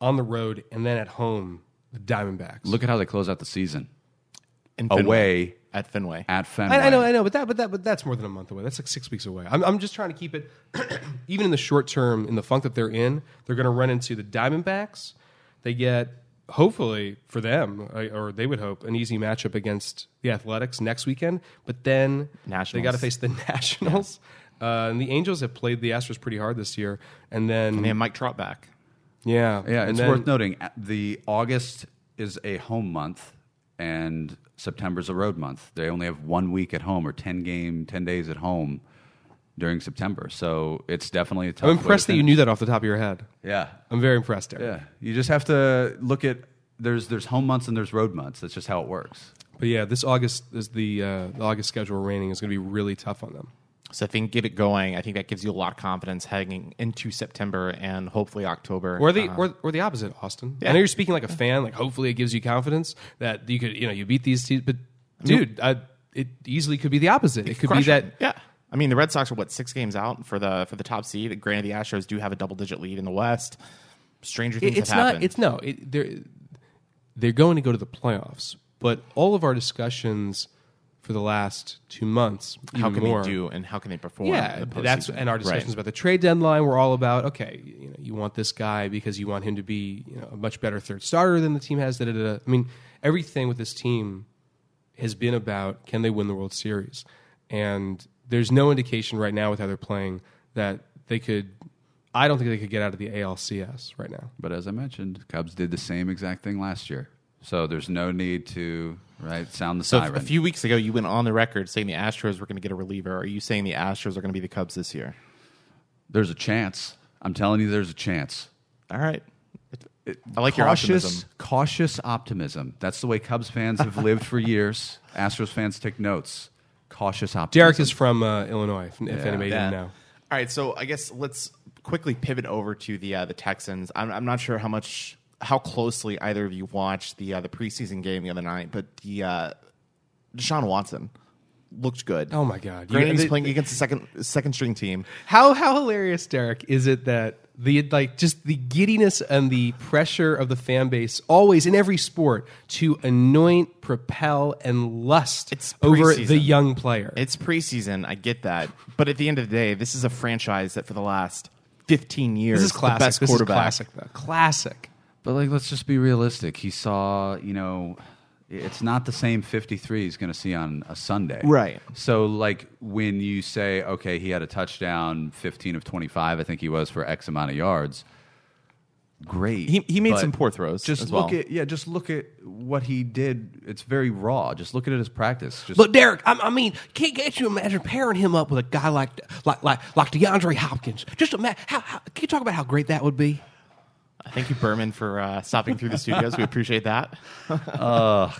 on the road and then at home the Diamondbacks. Look at how they close out the season. In Away at Fenway. at Fenway. I, I know, I know, but that, but that, but that's more than a month away. That's like six weeks away. I'm, I'm just trying to keep it, *clears throat* even in the short term, in the funk that they're in. They're going to run into the Diamondbacks. They get hopefully for them, uh, or they would hope, an easy matchup against the Athletics next weekend. But then they got to face the *laughs* Nationals. Uh, and the Angels have played the Astros pretty hard this year. And then, And they have Mike Trout back. yeah, Yeah, and it's then- worth noting uh, the August is a home month and September's a road month. They only have one week at home or ten game, ten days at home during September. So it's definitely a tough. I'm way impressed to that you knew that off the top of your head. Yeah, I'm very impressed, Derek. yeah. You just have to look at there's there's home months and there's road months. That's just how it works. But yeah, this August is the, uh, the August schedule remaining is going to be really tough on them. So if they can get it going, I think that gives you a lot of confidence heading into September and hopefully October. Or the Uh, or, or the opposite, Austin. Yeah. I know you're speaking like a fan. Like hopefully it gives you confidence that you could you know you beat these teams. But dude, I, it easily could be the opposite. It could be that them. Yeah. I mean, the Red Sox are what six games out for the for the top seed. Granted, the Astros do have a double digit lead in the West. Stranger things it- it's have not. happened. It's no. It, they're they're going to go to the playoffs. But all of our discussions for the last two months, how can more, they do and how can they perform? Yeah, the that's and our discussions Right. about the trade deadline were all about okay, you know, you want this guy because you want him to be you know a much better third starter than the team has. Da, da, da. da. I mean, everything with this team has been about can they win the World Series, and there's no indication right now with how they're playing that they could. I don't think they could get out of the ALCS right now. But as I mentioned, Cubs did the same exact thing last year. So there's no need to right sound the So siren. a few weeks ago, you went on the record saying the Astros were going to get a reliever. Are you saying the Astros are going to be the Cubs this year? there's a chance. I'm telling you, there's a chance. All right. I like your cautious, optimism. cautious optimism. That's the way Cubs fans have lived for years. *laughs* Astros fans take notes. Cautious optimism. Derek is from uh, Illinois. If, if anybody Yeah. didn't know. All right, so I guess let's quickly pivot over to the uh, the Texans. I'm, I'm not sure how much how closely either of you watched the uh, the preseason game the other night, but the uh, Deshaun Watson looked good. Oh my God! Granted, he's playing against the second second string team. How how hilarious, Derek, is it that the like just the giddiness and the pressure of the fan base always in every sport to anoint, propel, and lust It's over preseason. the young player. It's preseason, I get that, but at the end of the day, this is a franchise that for the last 15 years, this is classic. the best this quarterback. is classic, though. Classic. But like, let's just be realistic. He saw, you know, it's not the same 53 he's going to see on a Sunday. Right. So, like, when you say, okay, he had a touchdown, 15 of 25, I think he was for X amount of yards. Great. He- he made But some poor throws Just look at yeah. Just look at what he did. It's very raw. Just look at it as practice. Just But Derek, I, I mean, can't, can't you imagine pairing him up with a guy like like like like DeAndre Hopkins? Just imagine how, how can you talk about how great that would be? Thank you, Berman, for uh, stopping through the studios. We appreciate that. *laughs*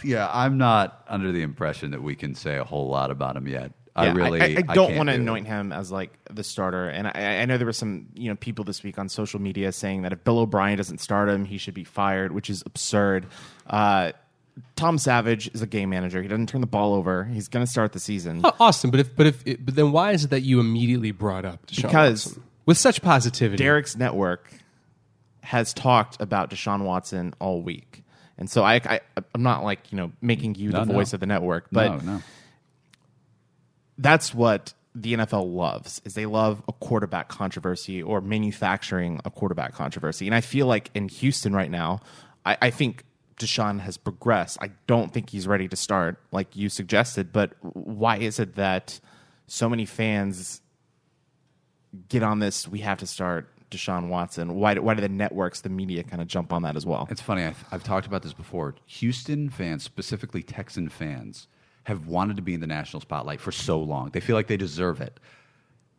yeah. I'm not under the impression that we can say a whole lot about him yet. I really I, I don't can't want to do it. anoint him as like the starter. And I, I know there were some you know people this week on social media saying that if Bill O'Brien doesn't start him, he should be fired, which is absurd. Uh, Tom Savage is a game manager. He doesn't turn the ball over. He's going to start the season. Oh, Austin, but if but if but then why is it that you immediately brought up Deshaun Because- Watson? with such positivity? Derek's network has talked about Deshaun Watson all week. And so I, I I'm not like you know making you No, the no. voice of the network, but no, no. that's what the NFL loves is they love a quarterback controversy or manufacturing a quarterback controversy. And I feel like in Houston right now, I, I think Deshaun has progressed. I don't think he's ready to start like you suggested, but why is it that so many fans get on this? We have to start Deshaun Watson. Why do, why do the networks, the media, kind of jump on that as well? It's funny. I've, I've talked about this before. Houston fans, specifically Texan fans, have wanted to be in the national spotlight for so long. They feel like they deserve it.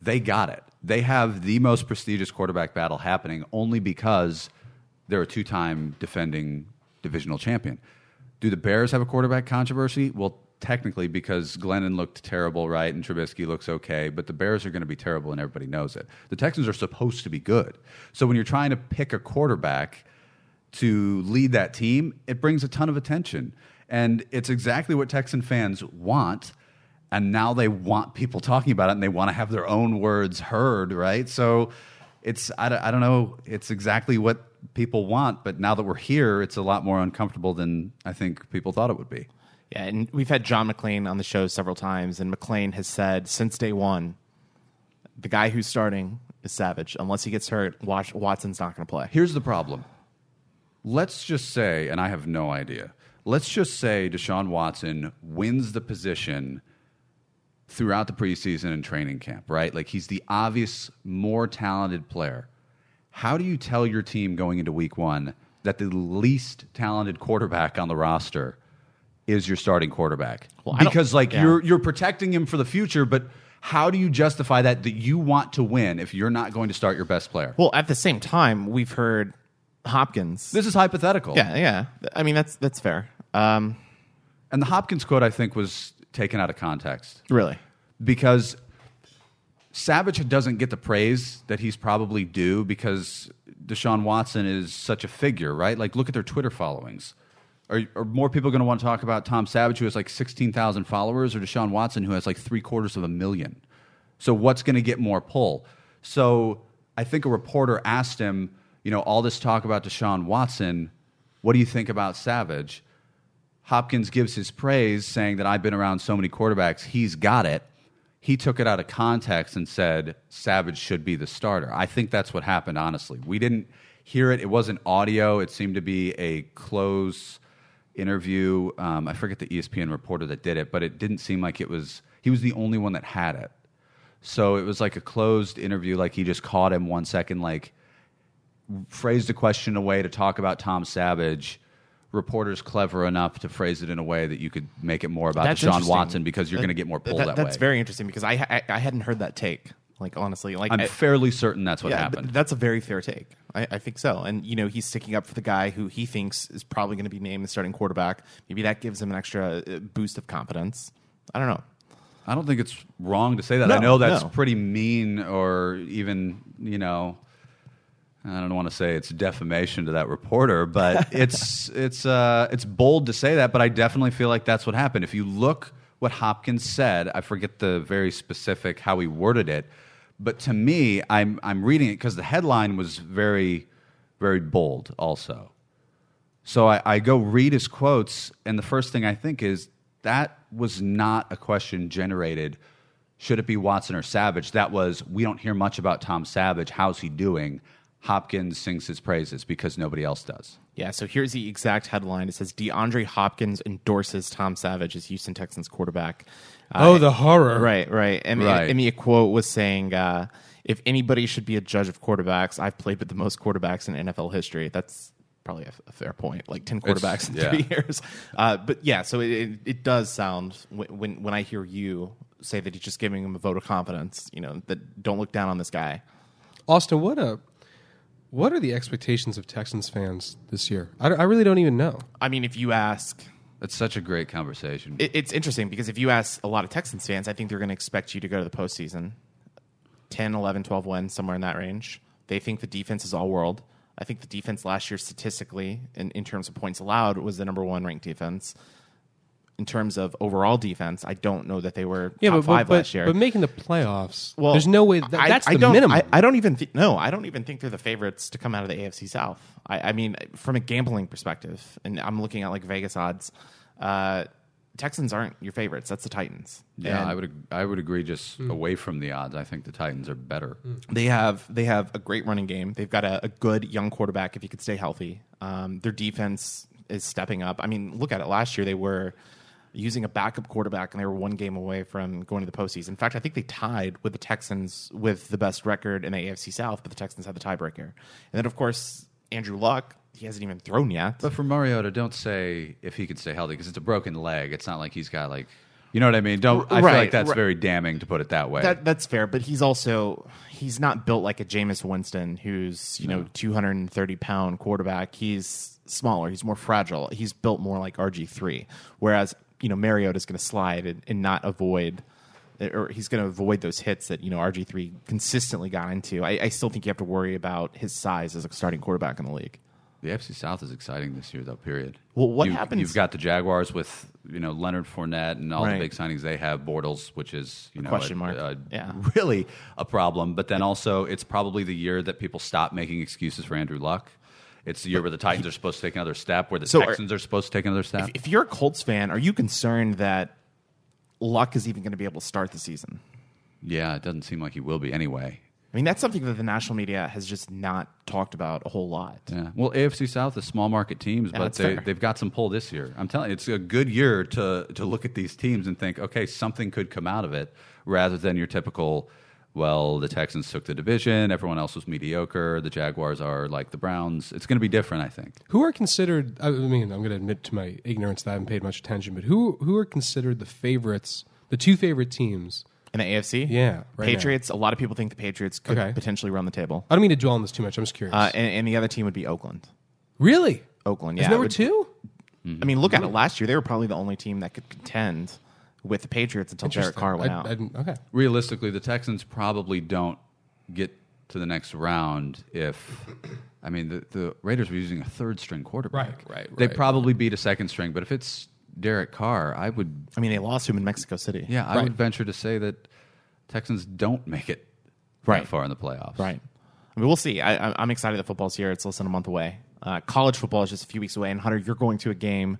They got it. They have the most prestigious quarterback battle happening only because they're a two time defending divisional champion. Do the Bears have a quarterback controversy? Well, technically, because Glennon looked terrible, right, and Trubisky looks okay, but the Bears are going to be terrible, and everybody knows it. The Texans are supposed to be good. So when you're trying to pick a quarterback to lead that team, it brings a ton of attention. And it's exactly what Texan fans want. And now they want people talking about it and they want to have their own words heard, right? So it's, I, don't- I don't know, it's exactly what people want. But now that we're here, it's a lot more uncomfortable than I think people thought it would be. Yeah, and we've had John McClain on the show several times, and McClain has said since day one, the guy who's starting is Savage. Unless he gets hurt, Watson's not going to play. Here's the problem. Let's just say, and I have no idea, let's just say Deshaun Watson wins the position throughout the preseason and training camp, right? Like he's the obvious more talented player. How do you tell your team going into week one that the least talented quarterback on the roster is your starting quarterback? Well, because like yeah. you're you're protecting him for the future, but how do you justify that that you want to win if you're not going to start your best player? Well, at the same time, we've heard Hopkins. This is hypothetical. yeah, yeah. I mean, that's that's fair. Um, And the Hopkins quote, I think, was taken out of context really. because Savage doesn't get the praise that he's probably due because Deshaun Watson is such a figure, right? Like, look at their Twitter followings. Are, are more people going to want to talk about Tom Savage, who has like 16,000 followers, or Deshaun Watson, who has like three quarters of a million? So, what's going to get more pull? So, I think a reporter asked him, you know, all this talk about Deshaun Watson, what do you think about Savage? Hopkins gives his praise, saying that I've been around so many quarterbacks, he's got it. He took it out of context and said Savage should be the starter. I think that's what happened, honestly. We didn't hear it. It wasn't audio, it seemed to be a close interview. Um, I forget the ESPN reporter that did it, but it didn't seem like it was, he was the only one that had it. So it was like a closed interview, like he just caught him one second, like phrased a question away to talk about Tom Savage. Reporters clever enough to phrase it in a way that you could make it more about That's Deshaun. Watson because you're going to get more pull that- that, That's way. very interesting because I, I I hadn't heard that take. Like honestly, like I'm I- fairly certain that's what yeah, happened. th- that's a very fair take. I, I think so. And you know, he's sticking up for the guy who he thinks is probably going to be named the starting quarterback. Maybe that gives him an extra uh, boost of confidence. I don't know. I don't think it's wrong to say that. No, I know that's no. pretty mean, or even you know, I don't want to say it's defamation to that reporter, but *laughs* it's it's uh, it's bold to say that. But I definitely feel like that's what happened. If you look what Hopkins said, I forget the very specific how he worded it, but to me, I'm I'm reading it because the headline was very very bold, also. So I, I go read his quotes, and the first thing I think is that was not a question generated. Should it be Watson or Savage? That was we don't hear much about Tom Savage. How's he doing? Hopkins sings his praises because nobody else does. Yeah, so here's the exact headline. It says DeAndre Hopkins endorses Tom Savage as Houston Texans quarterback. Uh, Oh, the horror. Right, right. And Right. I mean, a quote was saying, uh, "If anybody should be a judge of quarterbacks, I've played with the most quarterbacks in NFL history." That's probably a, a fair point. Like ten quarterbacks in yeah. three *laughs* years. Uh, but yeah, so it, it, it does sound when, when when I hear you say that he's just giving him a vote of confidence. You know that don't look down on this guy. Austin, what a what are the expectations of Texans fans this year? I, I really don't even know. I mean, if you ask It's such a great conversation. It, it's interesting because if you ask a lot of Texans fans, I think they're going to expect you to go to the postseason 10, 11, 12 wins, somewhere in that range. They think the defense is all world. I think the defense last year, statistically, in, in terms of points allowed, was the number one ranked defense. In terms of overall defense, I don't know that they were top but, five but, last year. but making the playoffs, well, there's no way. That, I- that's I the don't- minimum. I, I don't even think. No, I don't even think they're the favorites to come out of the AFC South. I, I mean, from a gambling perspective, and I'm looking at like Vegas odds. Uh, Texans aren't your favorites. That's the Titans. yeah, And I would I would agree. Just away from the odds, I think the Titans are better. They have they have a great running game. They've got a, a good young quarterback if he could stay healthy. Um, their defense is stepping up. I mean, look at it. Last year they were using a backup quarterback and they were one game away from going to the postseason. In fact, I think they tied with the Texans with the best record in the AFC South, but the Texans had the tiebreaker. And then of course Andrew Luck, he hasn't even thrown yet. But for Mariota, don't say if he could stay healthy because it's a broken leg. It's not like he's got like, you know what I mean. Don't. I feel like that's right. very damning to put it that way. That that's fair, but he's also he's not built like a Jameis Winston, who's you know two hundred and thirty pound quarterback. He's smaller. He's more fragile. He's built more like RG three. Whereas you know Mariota is going to slide and, and not avoid. Or he's going to avoid those hits that you know RG three consistently got into. I, I still think you have to worry about his size as a starting quarterback in the league. The AFC South is exciting this year, though. Period. Well, what you, happens- You've got the Jaguars with you know Leonard Fournette and all Right. the big signings they have. Bortles, which is you know Question a- mark. a- Yeah. really a problem. But then also, it's probably the year that people stop making excuses for Andrew Luck. It's the year where the Titans are supposed to take another step, where the So are- Texans are supposed to take another step. If, if you're a Colts fan, are you concerned that Luck is even going to be able to start the season? yeah, it doesn't seem like he will be anyway. I mean, that's something that the national media has just not talked about a whole lot. Yeah. Well, AFC South is small market teams, but they, fair. they've got some pull this year. I'm telling you, it's a good year to to look at these teams and think, okay, something could come out of it, rather than your typical. Well, the Texans took the division. Everyone else was mediocre. The Jaguars are like the Browns. It's going to be different, I think. Who are considered? I mean, I'm going to admit to my ignorance that I haven't paid much attention, but who who are considered the favorites? The two favorite teams. In the AFC, Yeah, right Patriots. A lot of people think the Patriots could Okay. potentially run the table, I don't mean to dwell on this too much. I'm just curious. uh, and, and the other team would be Oakland. really? Oakland, Is yeah, number it would- two? I mean, look at it. Last year, they were probably the only team that could contend with the Patriots until Derek Interesting. Carr went I- out. I- okay. Realistically, the Texans probably don't get to the next round if. I mean, the, the Raiders were using a third string quarterback. Right, right, They right. probably beat a second string, but if it's Derek Carr, I would I mean, they lost him in Mexico City. Yeah, I Right. would venture to say that Texans don't make it Right. that far in the playoffs. Right. I mean, we'll see. I, I- I'm excited that football's here. It's less than a month away. Uh, college football is just a few weeks away. And Hunter, you're going to a game.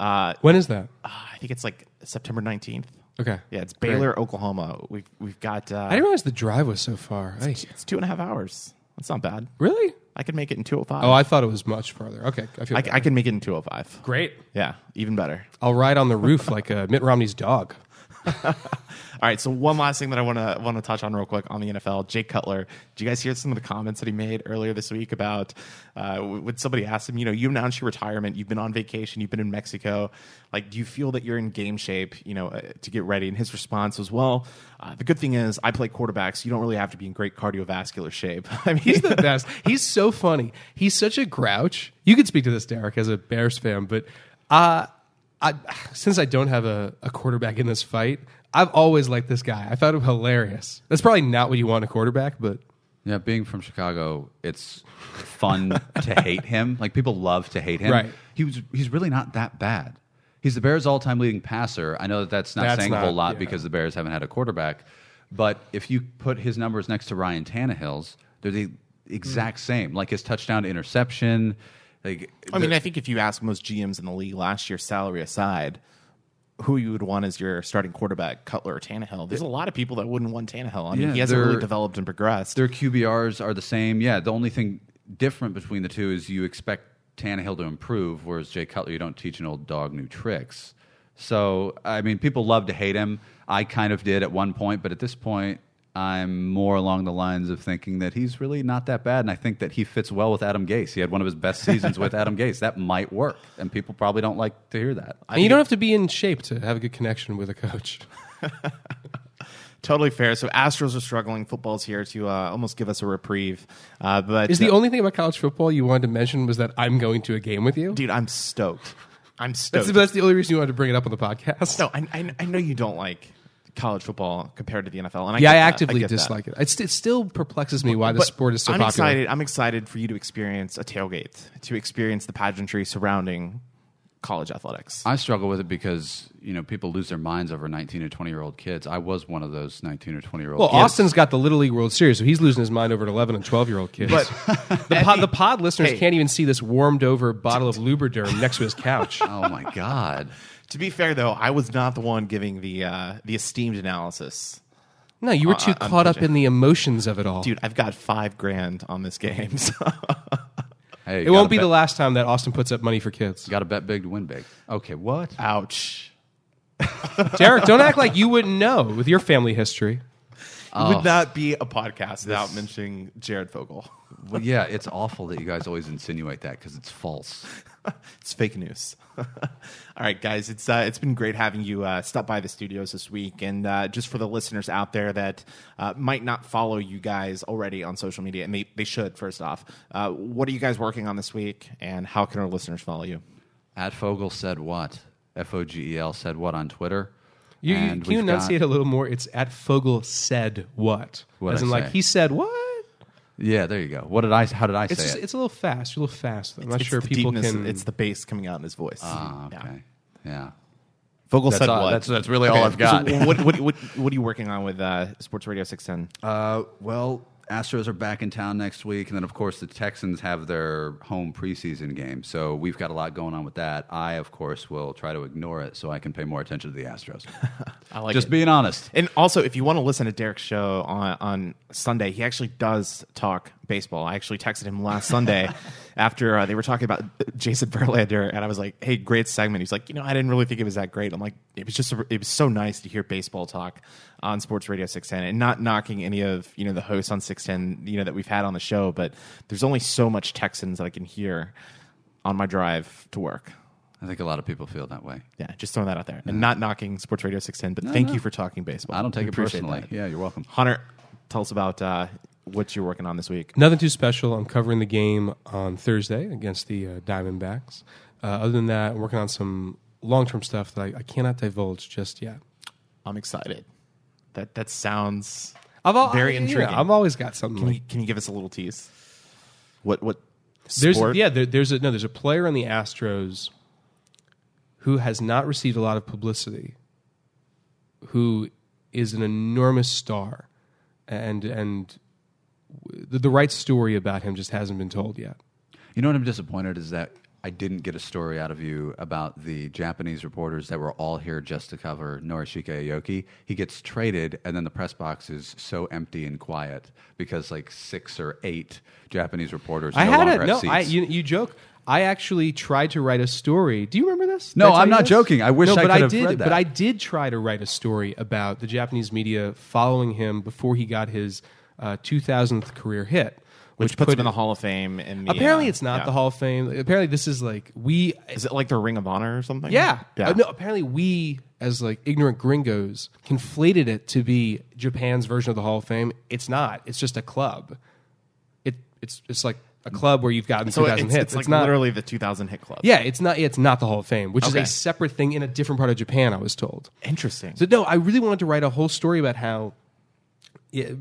Uh, When is that? I think it's like September 19th. Okay. Yeah, it's Great. Baylor, Oklahoma. We've we've got. Uh, I didn't realize the drive was so far. Hey, it's two and a half hours. That's not bad. really? I could make it in 205. Oh, I thought it was much farther. Okay, I feel I, better. I can make it in 205. great. Yeah, even better. I'll ride on the roof like uh, Mitt Romney's dog. All right, so one last thing that I want to want to touch on real quick on the NFL. Jake Cutler. Did you guys hear some of the comments that he made earlier this week about uh, when somebody asked him, you know, you announced your retirement, you've been on vacation, you've been in Mexico, like, do you feel that you're in game shape, you know, uh, to get ready? And his response was, well, uh, the good thing is I play quarterback, so you don't really have to be in great cardiovascular shape. *laughs* I mean, He's the best. He's so funny. He's such a grouch. You could speak to this, Derek, as a Bears fan, but uh, I, since I don't have a, a quarterback in this fight, I've always liked this guy. I thought him hilarious. That's probably not what you want in a quarterback, but Yeah, being from Chicago, it's fun to hate him. Like people love to hate him. Right. He was he's really not that bad. He's the Bears' all-time leading passer. I know that that's not That's saying a not- whole lot yeah. because the Bears haven't had a quarterback. But if you put his numbers next to Ryan Tannehill's, they're the exact same. Like his touchdown to interception. Like I mean, I think if you ask most GMs in the league last year, salary aside, who you would want as your starting quarterback, Cutler or Tannehill, there's a lot of people that wouldn't want Tannehill. I mean, Yeah, he hasn't really developed and progressed. Their QBRs are the same. Yeah, the only thing different between the two is you expect Tannehill to improve, whereas Jay Cutler, you don't teach an old dog new tricks. So, I mean, people love to hate him. I kind of did at one point, but at this point, I'm more along the lines of thinking that he's really not that bad, and I think that he fits well with Adam Gase. He had one of his best seasons with Adam Gase. That might work, and people probably don't like to hear that. and you don't have to be in shape to have a good connection with a coach. *laughs* Totally fair. So Astros are struggling. Football's here to uh, almost give us a reprieve. Uh, but Is the uh, only thing about college football you wanted to mention was that I'm going to a game with you? dude, I'm stoked. I'm stoked. That's, that's the only reason you wanted to bring it up on the podcast. no, I, I, I know you don't like college football compared to the NFL, and I yeah, I that. actively get that. dislike it. It's, it still perplexes me why the sport is so I'm popular. excited. I'm excited for you to experience a tailgate, to experience the pageantry surrounding college athletics. I struggle with it because you know people lose their minds over 19 or 20 year old kids. I was one of those 19 or 20 year old. Well, kids. Austin's got the Little League World Series, so he's losing his mind over an 11 and 12 year old kids. But *laughs* the, pod, the pod listeners Hey. can't even see this warmed over bottle of *laughs* Lubriderm next to his couch. Oh my god! To be fair, though, I was not the one giving the uh, the esteemed analysis. No, you were Uh, too I'm caught up pitching. in the emotions of it all. Dude, I've got five grand on this game. *laughs* So. Hey, it won't be the last time that Austin puts up money for kids. Got to bet big to win big. Okay, what? Ouch. *laughs* Derek, don't act like you wouldn't know with your family history. It would not be a podcast without mentioning Jared Fogle. Well, yeah, it's awful that you guys always insinuate that because it's false. *laughs* it's fake news. *laughs* All right, guys, it's uh, it's been great having you uh, stop by the studios this week, and uh, just for the listeners out there that uh, might not follow you guys already on social media, and they, they should. First off, uh, what are you guys working on this week, and how can our listeners follow you? At Fogel said what? F O G E L said what on Twitter? You, you- And can you we've got- enunciate a little more? It's at Fogel said what? What'd As I in, like say? he said what? Yeah, there you go. What did I? How did I It's say just, it? it's a little fast. You're a little fast. I'm not It's sure the people deepness- can. It's the bass coming out in his voice. Ah, Yeah. okay. Yeah. Vogel That's said all- what? that's- that's really all I've got. So what, what, what, what are you working on with uh, Sports Radio 610? Uh, well, Astros are back in town next week, and then of course the Texans have their home preseason game. So we've got a lot going on with that. I, of course, will try to ignore it so I can pay more attention to the Astros. *laughs* I like Just it. being honest. And also, if you want to listen to Derek's show on, on Sunday, he actually does talk baseball. I actually texted him last Sunday *laughs* after uh, they were talking about Jason Verlander, and I was like, "Hey, great segment." He's like, "You know, I didn't really think it was that great." I'm like, "It was just, a, it was so nice to hear baseball talk on Sports Radio 610, and not knocking any of you know the hosts on 610, you know, that we've had on the show, but there's only so much Texans that I can hear on my drive to work." I think a lot of people feel that way. Yeah, just throwing that out there, and not knocking Sports Radio 610, but thank you for talking baseball. I don't take We it personally. that. Yeah, you're welcome. Hunter, tell us about uh, what you're working on this week. Nothing too special. I'm covering the game on Thursday against the uh, Diamondbacks. Uh, other than that, I'm working on some long term stuff that I, I cannot divulge just yet. I'm excited. That that sounds I've al- very know, intriguing. I've always got something. can like, you can you give us a little tease? What what there's yeah, there, there's a no, there's a player on the Astros who has not received a lot of publicity, who is an enormous star, and and the, the right story about him just hasn't been told yet. You know what I'm disappointed is that I didn't get a story out of you about the Japanese reporters that were all here just to cover Norichika Aoki. He gets traded, and then the press box is so empty and quiet because like six or eight Japanese reporters. I no had longer a no. have I you, you joke. I actually tried to write a story. Do you remember this? No, Did I tell I'm not this? joking. I wish no, I but could I have did. But I did try to write a story about the Japanese media following him before he got his uh, 2000th career hit, which puts him in the Hall of Fame. In the, Apparently, uh, it's not yeah. the Hall of Fame. Apparently, this is like we. Is it like the Ring of Honor or something? Yeah. yeah. Uh, no, apparently we, as like ignorant gringos, conflated it to be Japan's version of the Hall of Fame. It's not. It's just a club. It it's it's like a club where you've gotten So 2,000 it's, hits. it's like not literally the 2000 hit club. Yeah, it's not. It's not the Hall of Fame, which is a separate thing in a different part of Japan. I was told. Interesting. So no, I really wanted to write a whole story about how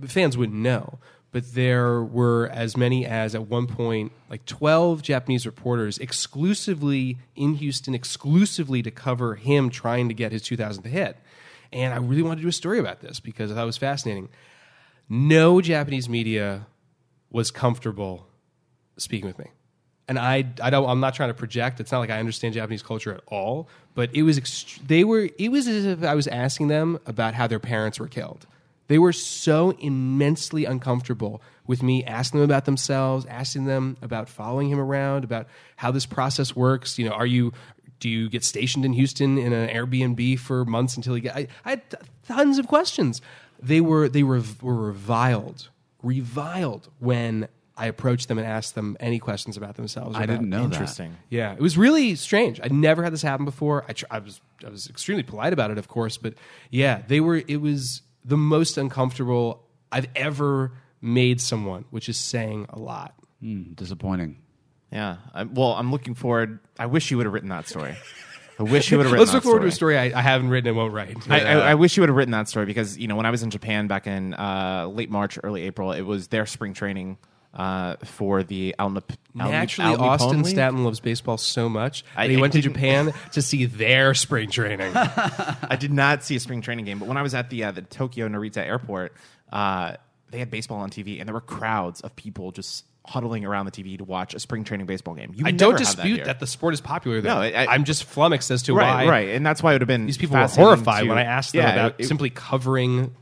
fans wouldn't know, but there were as many as at one point like twelve Japanese reporters exclusively in Houston, exclusively to cover him trying to get his 2000th hit. And I really wanted to do a story about this because I thought it was fascinating. No Japanese media was comfortable speaking with me. And I, I don't, I'm not trying to project. It's not like I understand Japanese culture at all. But it was, ext- they were, it was as if I was asking them about how their parents were killed. They were so immensely uncomfortable with me asking them about themselves, asking them about following him around, about how this process works. You know, are you, do you get stationed in Houston in an Airbnb for months until you get? I, I had tons of questions. They were, they were, were reviled, reviled when I approached them and asked them any questions about themselves. I about- didn't know that. Interesting. yeah, it was really strange. I'd never had this happen before. I, tr- I was I was extremely polite about it, of course, but yeah, they were. It was the most uncomfortable I've ever made someone, which is saying a lot. Hmm, disappointing. Yeah. I, well, I'm looking forward. I wish you would have written that story. I wish you *laughs* would have written Let's that look forward to a story. story I, I haven't written and won't write. I, I, I wish you would have written that story because you know when I was in Japan back in uh, late March, early April, it was their spring training uh, for the Alnip. Naturally, Alnip- Austin Alnipone League? Staten loves baseball so much I- he I went to didn't- Japan to see their spring training. *laughs* I did not see a spring training game, but when I was at the uh, the Tokyo Narita airport, uh, they had baseball on TV, and there were crowds of people just huddling around the TV to watch a spring training baseball game. You I don't never have dispute here. that, the sport is popular there. No, I- I- I'm just flummoxed as to right, why right, and that's why it would have been these people were fascinating horrified to- when I asked them Yeah, about it- it- simply covering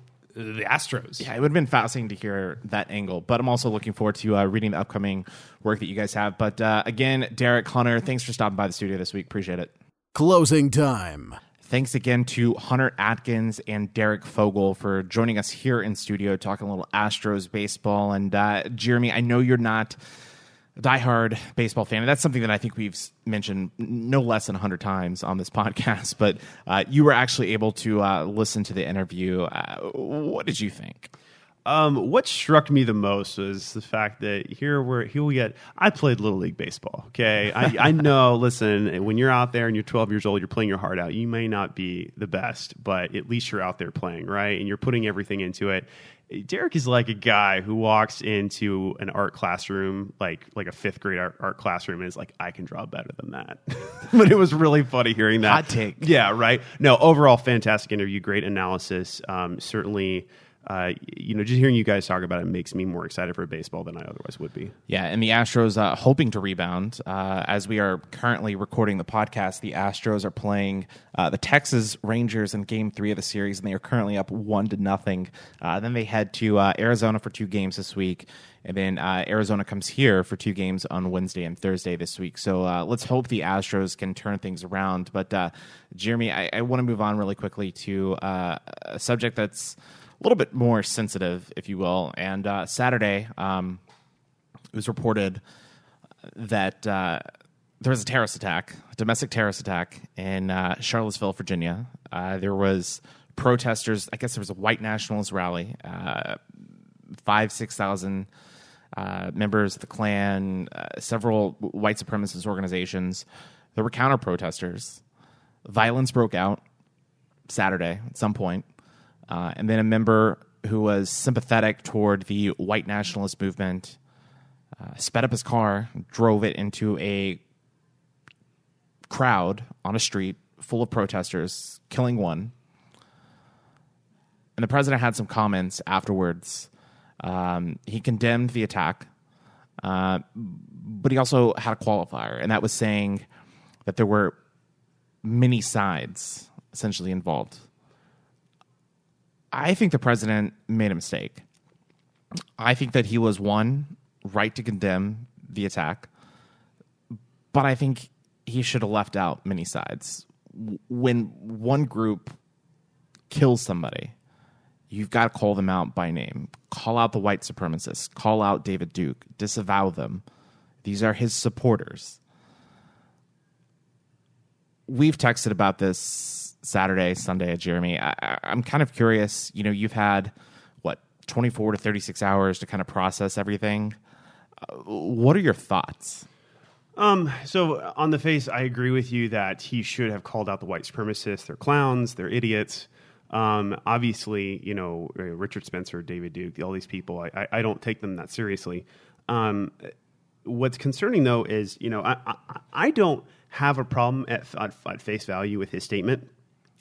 the Astros. Yeah, it would have been fascinating to hear that angle. But I'm also looking forward to uh, reading the upcoming work that you guys have. But uh, again, Derek Hunter, thanks for stopping by the studio this week. Appreciate it. Closing time. Thanks again to Hunter Atkins and Derek Fogel for joining us here in studio, talking a little Astros baseball. And uh, Jeremy, I know you're not a diehard baseball fan, and that's something that I think we've mentioned no less than 100 times on this *laughs* podcast. But uh, you were actually able to uh, listen to the interview. Uh, what did you think? Um, what struck me the most was the fact that here we're here we get. I played little league baseball. Okay, I, I *laughs* know. Listen, when you're out there and you're 12 years old, you're playing your heart out. You may not be the best, but at least you're out there playing, right? And you're putting everything into it. Derek is like a guy who walks into an art classroom, like like a fifth grade art, art classroom, and is like, "I can draw better than that." *laughs* but it was really funny hearing that. Hot take. Yeah, right. No, overall, fantastic interview, great analysis. Um, certainly, uh, you know, just hearing you guys talk about it makes me more excited for baseball than I otherwise would be. Yeah, and the Astros uh, hoping to rebound. Uh, as we are currently recording the podcast, the Astros are playing uh, the Texas Rangers in Game Three of the series, and they are currently up one to nothing. Uh, then they head to uh, Arizona for two games this week, and then Arizona comes here for two games on Wednesday and Thursday this week. So let's hope the Astros can turn things around. But Jeremy, I, I want to move on really quickly to a subject that's a little bit more sensitive, if you will. And uh, Saturday. Um, it was reported that uh, there was a terrorist attack, a domestic terrorist attack in uh, Charlottesville, Virginia. Uh, there was protesters. I guess there was a white nationalist rally. Uh, five, six thousand uh, members of the Klan, several white supremacist organizations. There were counter protesters. Violence broke out Saturday at some point. Uh, and then a member who was sympathetic toward the white nationalist movement uh, sped up his car, drove it into a crowd on a street full of protesters, killing one. And the president had some comments afterwards. Um, he condemned the attack, uh, but he also had a qualifier, and that was saying that there were many sides essentially involved. I think the president made a mistake. I think that he was one right to condemn the attack, but I think he should have left out many sides. When one group kills somebody, you've got to call them out by name. Call out the white supremacists. Call out David Duke. Disavow them. These are his supporters. We've texted about this Saturday, Sunday, at Jeremy. I, I'm kind of curious. You know, you've had what 24 to 36 hours to kind of process everything. Uh, what are your thoughts? Um, so on the face, I agree with you that he should have called out the white supremacists. They're clowns. They're idiots. Um, obviously, you know uh, Richard Spencer, David Duke, all these people. I, I, I don't take them that seriously. Um, what's concerning though is you know I, I, I don't have a problem at, at, at face value with his statement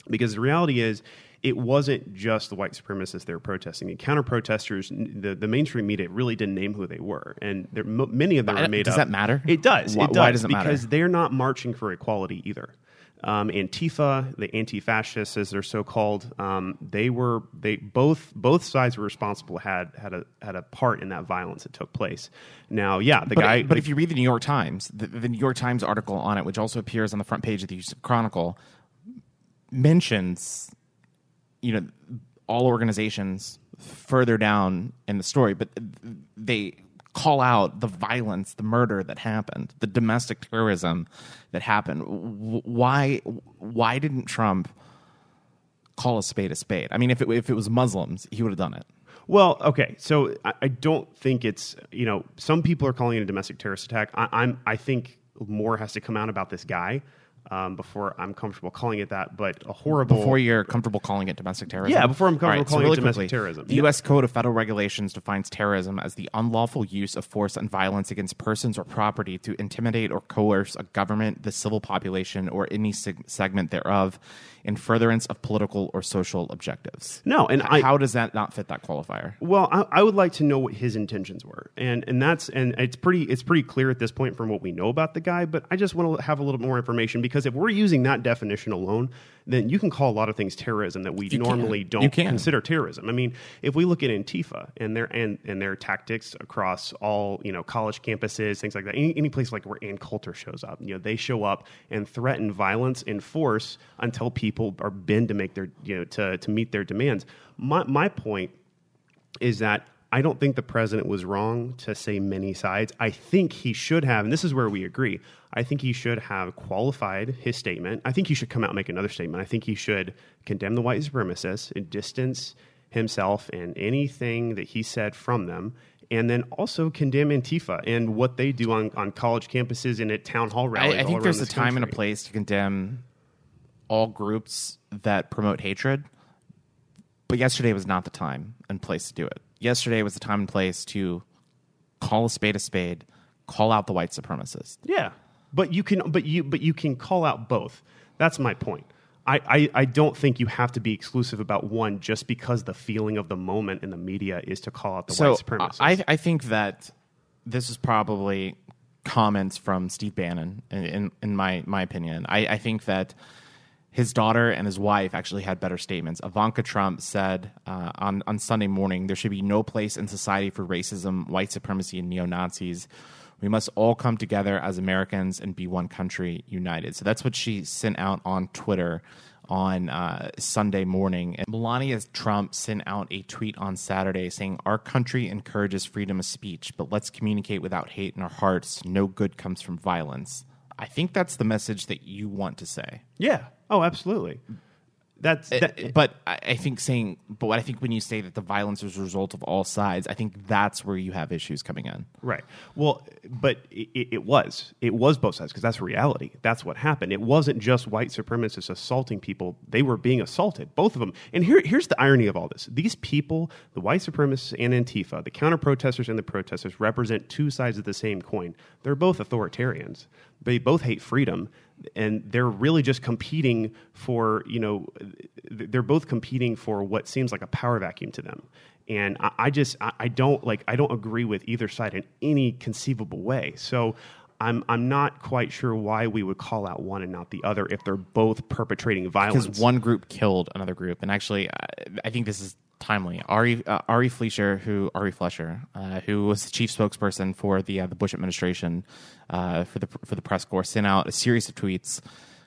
because the reality is it wasn't just the white supremacists they were protesting. The counter protesters, the, the mainstream media really didn't name who they were, and there, mo- many of them are made does up. that matter? It does. Why- it does why does it matter? because they're not marching for equality either. Um, Antifa, the anti-fascists, as they're so called, um, they were they both both sides were responsible had had a had a part in that violence that took place. Now, yeah, the but, guy. but if you read the New York Times, the, the New York Times article on it, which also appears on the front page of the Houston Chronicle, mentions, you know, all organizations further down in the story, but they call out the violence, the murder that happened, the domestic terrorism that happened. Why? Why didn't Trump call a spade a spade? I mean, if it, if it was Muslims, he would have done it. Well, okay, so I, I don't think it's you know some people are calling it a domestic terrorist attack. I, I'm I think more has to come out about this guy um, before I'm comfortable calling it that. But a horrible before you're comfortable calling it domestic terrorism. Yeah, before I'm comfortable right, so calling it domestic quickly, terrorism. The Yeah. U.S. Code of Federal Regulations defines terrorism as the unlawful use of force and violence against persons or property to intimidate or coerce a government, the civil population, or any seg- segment thereof in furtherance of political or social objectives. No, and I- how does that not fit that qualifier? Well, I, I would like to know what his intentions were, and and that's and it's pretty it's pretty clear at this point from what we know about the guy. But I just want to have a little more information Because if we're using that definition alone, then you can call a lot of things terrorism that we You normally You don't consider terrorism. I mean, if we look at Antifa and their and, and their tactics across all you know college campuses, things like that, any, any place like where Ann Coulter shows up, you know, they show up and threaten violence and force until people are bend to make their you know to to meet their demands. My my point is that I don't think the president was wrong to say many sides. I think he should have, and this is where we agree. I think he should have qualified his statement. I think he should come out and make another statement. I think he should condemn the white supremacists and distance himself and anything that he said from them, and then also condemn Antifa and what they do on, on college campuses and at town hall rallies. I, I think there's a time and a place to condemn all groups that promote hatred. But yesterday was not the time and place to do it. Yesterday was the time and place to call a spade a spade, call out the white supremacist. Yeah, but you can, but you, but you can call out both. That's my point. I, I, I don't think you have to be exclusive about one just because the feeling of the moment in the media is to call out the so white supremacists. I, I think that this is probably comments from Steve Bannon, in, in, in my, my opinion. I, I think that his daughter and his wife actually had better statements. Ivanka Trump said uh, on, on Sunday morning there should be no place in society for racism, white supremacy, and neo Nazis. We must all come together as Americans and be one country united. So that's what she sent out on Twitter on uh, Sunday morning. And Melania Trump sent out a tweet on Saturday saying, Our country encourages freedom of speech, but let's communicate without hate in our hearts. No good comes from violence. I think that's the message that you want to say. yeah. Oh, absolutely. That's eh, that, eh, but I I think saying, but what I think when you say that the violence is a result of all sides, I think that's where you have issues coming in. Right. Well, but it, it was. It was both sides because that's reality. That's what happened. It wasn't just white supremacists assaulting people. They were being assaulted, both of them. And here, here's the irony of all this. These people, the white supremacists and Antifa, the counter protesters and the protesters, represent two sides of the same coin. They're both authoritarians. They both hate freedom. And they're really just competing for, you know, they're both competing for what seems like a power vacuum to them and I, I just I, I don't like I don't agree with either side in any conceivable way. So I'm I'm not quite sure why we would call out one and not the other if they're both perpetrating violence. because one group killed another group, and actually, I, I think this is timely. Ari uh, Ari Fleischer, who Ari Fleischer, uh, who was the chief spokesperson for the uh, the Bush administration uh, for the for the press corps, sent out a series of tweets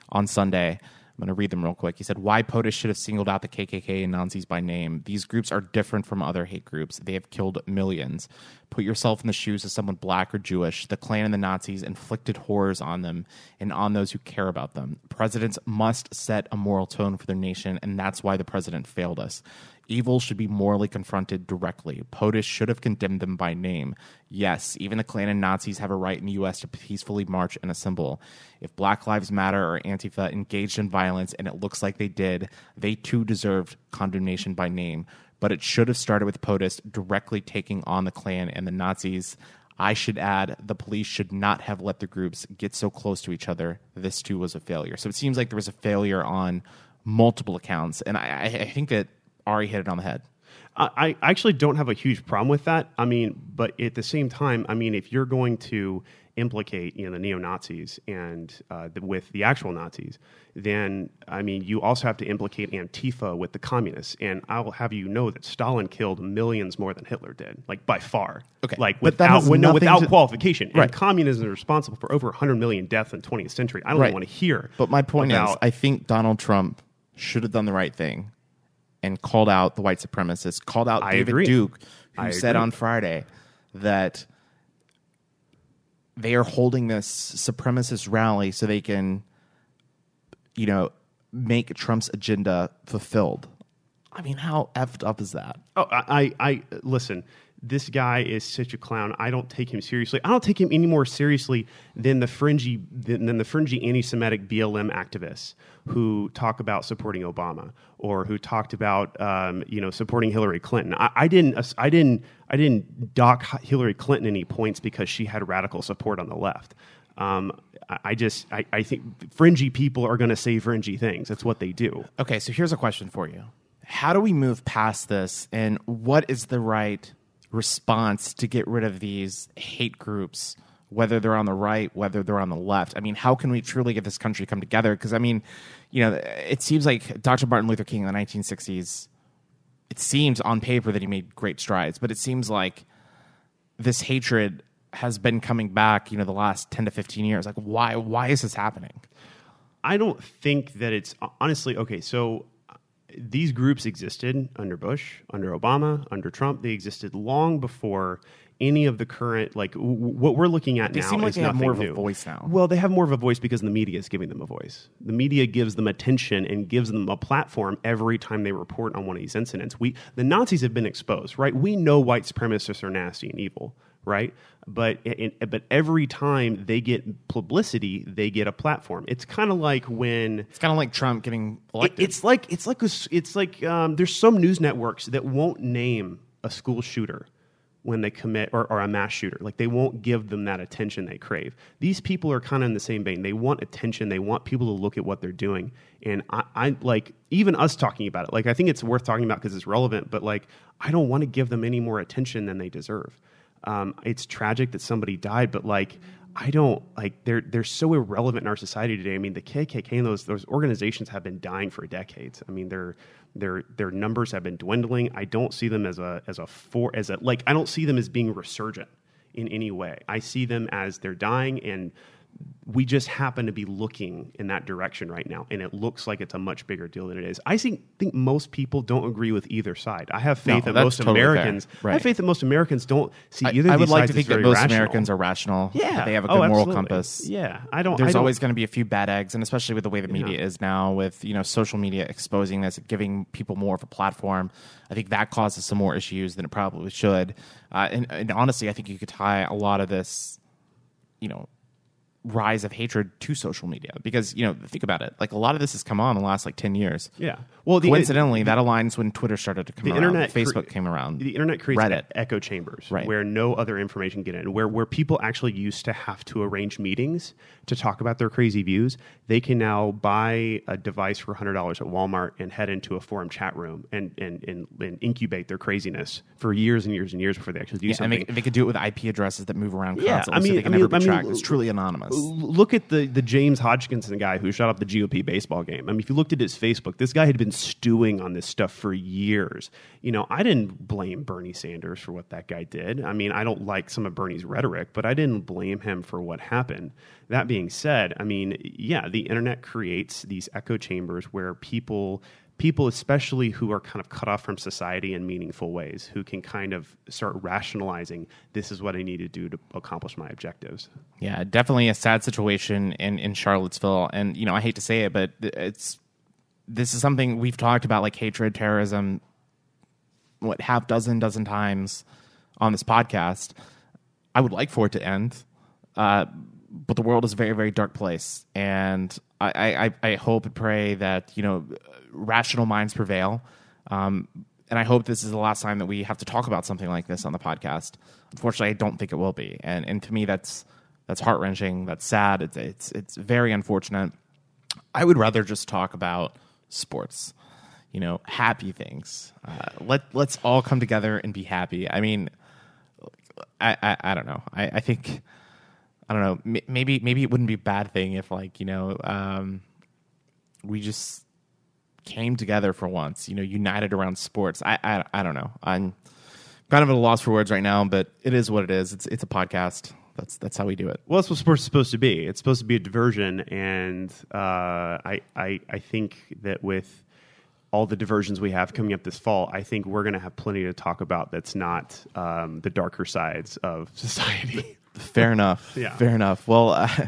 on Sunday. I'm going to read them real quick. He said, Why POTUS should have singled out the KKK and Nazis by name. These groups are different from other hate groups. They have killed millions. Put yourself in the shoes of someone black or Jewish. The Klan and the Nazis inflicted horrors on them and on those who care about them. Presidents must set a moral tone for their nation, and that's why the president failed us. Evil should be morally confronted directly. POTUS should have condemned them by name. Yes, even the Klan and Nazis have a right in the U.S. to peacefully march and assemble. If Black Lives Matter or Antifa engaged in violence, and it looks like they did, they too deserved condemnation by name. But it should have started with POTUS directly taking on the Klan and the Nazis. I should add, the police should not have let the groups get so close to each other. This too was a failure. So it seems like there was a failure on multiple accounts, and I, I think that Ari hit it on the head. I, I actually don't have a huge problem with that. I mean, but at the same time, I mean, if you're going to implicate, you know, the neo Nazis and uh, the, with the actual Nazis, then I mean, you also have to implicate Antifa with the communists. And I will have you know that Stalin killed millions more than Hitler did, like by far. Okay. like But without when- no, without to- qualification. Right. And communism is responsible for over 100 million deaths in the 20th century. I don't Right. want to hear. But my point is, I think Donald Trump should have done the right thing and called out the white supremacists, called out I David agree. Duke, who I said agree. on Friday that they are holding this supremacist rally so they can, you know, make Trump's agenda fulfilled. I mean, how effed up is that? Oh, I, I, I listen. This guy is such a clown. I don't take him seriously. I don't take him any more seriously than the fringy than, than the fringy anti-Semitic BLM activists who talk about supporting Obama or who talked about um, you know supporting Hillary Clinton. I, I didn't. I didn't. I didn't dock Hillary Clinton any points because she had radical support on the left. Um, I, I just. I, I think fringy people are going to say fringy things. That's what they do. Okay, so here's a question for you. How do we move past this and what is the right response to get rid of these hate groups whether they're on the right, whether they're on the left. I mean, how can we truly get this country come together? Because I mean, you know, it seems like Dr. Martin Luther King in the 1960s. It seems on paper that he made great strides, but it seems like this hatred has been coming back. You know, the last 10 to 15 years. Like, why? Why is this happening? I don't think that it's honestly okay. So these groups existed under Bush, under Obama, under Trump. They existed long before any of the current like w- what we're looking at They now. seem like is they have more of a voice now. Well, they have more of a voice because the media is giving them a voice. The media gives them attention and gives them a platform every time they report on one of these incidents. We the Nazis have been exposed, right? We know white supremacists are nasty and evil, right? But it, but every time they get publicity, they get a platform. It's kind of like when It's kind of like Trump getting it- elected. it's like it's like a it's like um, there's some news networks that won't name a school shooter when they commit or, or a mass shooter. Like they won't give them that attention they crave. These people are kind of in the same vein. They want attention. They want people to look at what they're doing. And I, I like even us talking about it. Like I think it's worth talking about because it's relevant. But like I don't want to give them any more attention than they deserve. Um, it's tragic that somebody died, but like I don't like they're they're so irrelevant in our society today. I mean, the KKK and those those organizations have been dying for decades. I mean, their their their numbers have been dwindling. I don't see them as a as a for as a like I don't see them as being resurgent in any way. I see them as they're dying and we just happen to be looking in that direction right now, and it looks like it's a much bigger deal than it is. I think, think most people don't agree with either side. I have faith No, that most totally. Americans. I have faith that most Americans don't see I, either. I of would like to think that most rational. Americans are rational. Yeah, they have a Oh, good moral compass. Yeah, I don't. I There's don't- always going to be a few bad eggs, and especially with the way the media is now, with you know social media exposing this, giving people more of a platform. I think that causes some more issues than it probably should. Uh, and, and honestly, I think you could tie a lot of this, you know, rise of hatred to social media because you know think about it like a lot of this has come on in the last like 10 years Yeah. Well, the- coincidentally that aligns when twitter started to come the around internet cre- facebook came around The internet creates reddit echo chambers Right. where no other information get in. Where where people actually used to have to arrange meetings to talk about their crazy views, they can now buy a device for hundred dollars at Walmart and head into a forum chat room and, and and and incubate their craziness for years and years and years before they actually do yeah, and something. they, they could do it with ip addresses that move around Yeah, constantly I mean- so they can I mean- never be I mean, tracked it's truly anonymous Look at the, the James Hodgkinson guy who shot up the GOP baseball game. I mean, if you looked at his Facebook, this guy had been stewing on this stuff for years. You know, I didn't blame Bernie Sanders for what that guy did. I mean, I don't like some of Bernie's rhetoric, but I didn't blame him for what happened. That being said, I mean, yeah, the internet creates these echo chambers where people people especially who are kind of cut off from society in meaningful ways who can kind of start rationalizing this is what i need to do to accomplish my objectives Yeah, definitely a sad situation in in Charlottesville, and you know I hate to say it, but it's this is something we've talked about, like hatred, terrorism, what half dozen dozen times on this podcast. I would like for it to end, uh, but the world is a very very dark place, and I I, I hope and pray that you know rational minds prevail. Um, and I hope this is the last time that we have to talk about something like this on the podcast. Unfortunately, I don't think it will be, and and to me, that's that's heart wrenching. That's sad. It's it's it's very unfortunate. I would rather just talk about sports, you know, happy things. Uh, let let's all come together and be happy. I mean, I I, I don't know. I, I think I don't know. Maybe maybe it wouldn't be a bad thing if like you know um, we just came together for once. You know, united around sports. I I, I don't know. I'm kind of at a loss for words right now, but it is what it is. It's it's a podcast. That's that's how we do it. Well, that's what sports is supposed to be. It's supposed to be a diversion, and uh, I, I, I think that with all the diversions we have coming up this fall, I think we're going to have plenty to talk about. That's not um, the darker sides of *laughs* society. Fair enough. Yeah. Fair enough. Well, uh, *laughs*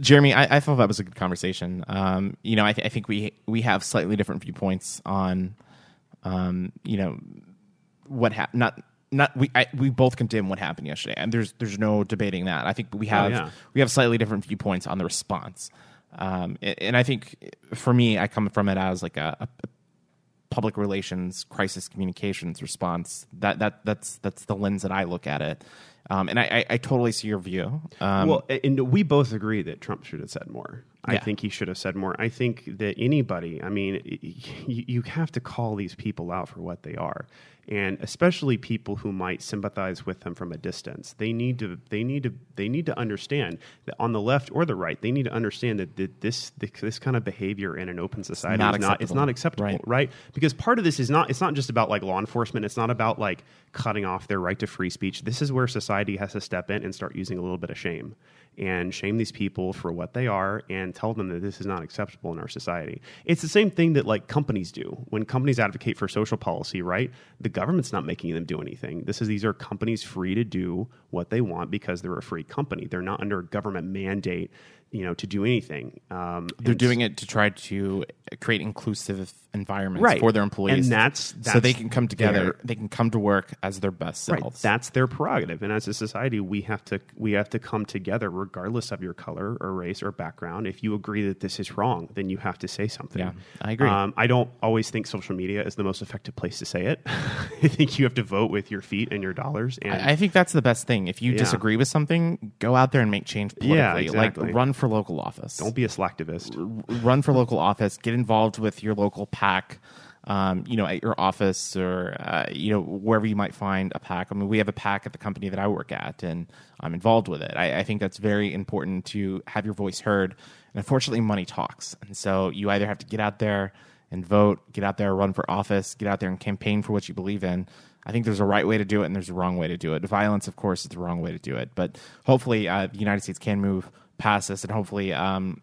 Jeremy, I, I thought that was a good conversation. Um, you know, I, th- I think we we have slightly different viewpoints on, um, you know, what happened. Not not we I, we both condemn what happened yesterday, and there's there's no debating that. I think we have yeah. we have slightly different viewpoints on the response. Um, and I think for me, I come from it as like a, a public relations crisis communications response that that that's that's the lens that I look at it um, and I, I, I totally see your view um, well, and we both agree that Trump should have said more. I Yeah. think he should have said more. I think that anybody, I mean, you have to call these people out for what they are. And especially people who might sympathize with them from a distance. They need to they need to they need to understand that on the left or the right, they need to understand that th- this this kind of behavior in an open society not is not it's acceptable. not acceptable, Right. right? Because part of this is not it's not just about like law enforcement. It's not about like cutting off their right to free speech. This is where society has to step in and start using a little bit of shame and shame these people for what they are and tell them that this is not acceptable in our society. It's the same thing that like companies do. When companies advocate for social policy, right? The government's not making them do anything. This is these are companies free to do what they want because they're a free company. They're not under a government mandate, you know, to do anything. Um, They're doing it to try to create inclusive environments Right. for their employees, And that's- so they can come together. their- They can come to work as their best Right. selves. That's their prerogative, and as a society, we have to we have to come together, regardless of your color or race or background. If you agree that this is wrong, then you have to say something. Yeah, I agree. Um, I don't always think social media is the most effective place to say it. *laughs* I think you have to vote with your feet and your dollars. And I I think that's the best thing. If you Yeah. disagree with something, go out there and make change politically. Yeah, exactly. Like run for local office. don't be a slacktivist. run for local office. Get involved with your local PAC. Um, you know, at your office or uh, you know wherever you might find a PAC. I mean, we have a PAC at the company that I work at, and I'm involved with it. I, I think that's very important to have your voice heard. And unfortunately, money talks, and so you either have to get out there and vote, get out there, run for office, get out there and campaign for what you believe in. I think there's a right way to do it and there's a wrong way to do it. Violence, of course, is the wrong way to do it. But hopefully, uh, the United States can move past this, and hopefully, um,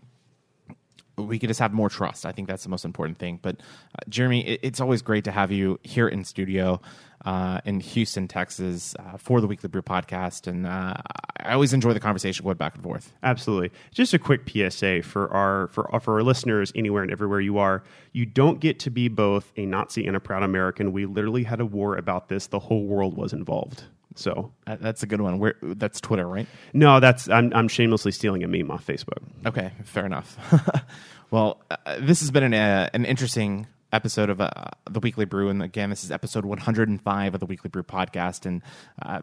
we could just have more trust. I think that's the most important thing. But uh, Jeremy, it, it's always great to have you here in studio uh, in Houston, Texas, uh, for the Weekly Brew podcast, and uh, I always enjoy the conversation going back and forth. Absolutely. Just a quick PSA for our for for our listeners anywhere and everywhere you are. You don't get to be both a Nazi and a proud American. We literally had a war about this. The whole world was involved. So that's a good one. Where that's Twitter, right? no, that's I'm I'm shamelessly stealing a meme off Facebook. Okay, fair enough. *laughs* well, uh, this has been an, uh, an interesting episode of uh, the Weekly Brew, and again, this is episode 105 of the Weekly Brew podcast, and. Uh,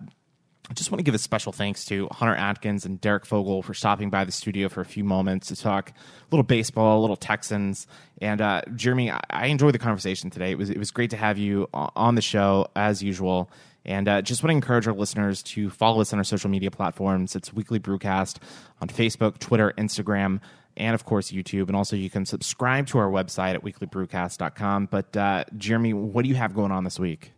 I just want to give a special thanks to Hunter Atkins and Derek Fogel for stopping by the studio for a few moments to talk a little baseball, a little Texans. And uh, Jeremy, I, I enjoyed the conversation today. It was it was great to have you on the show as usual. And uh, just want to encourage our listeners to follow us on our social media platforms. It's Weekly Brewcast on Facebook, Twitter, Instagram, and of course YouTube. And also you can subscribe to our website at weeklybrewcast.com. But uh, Jeremy, what do you have going on this week?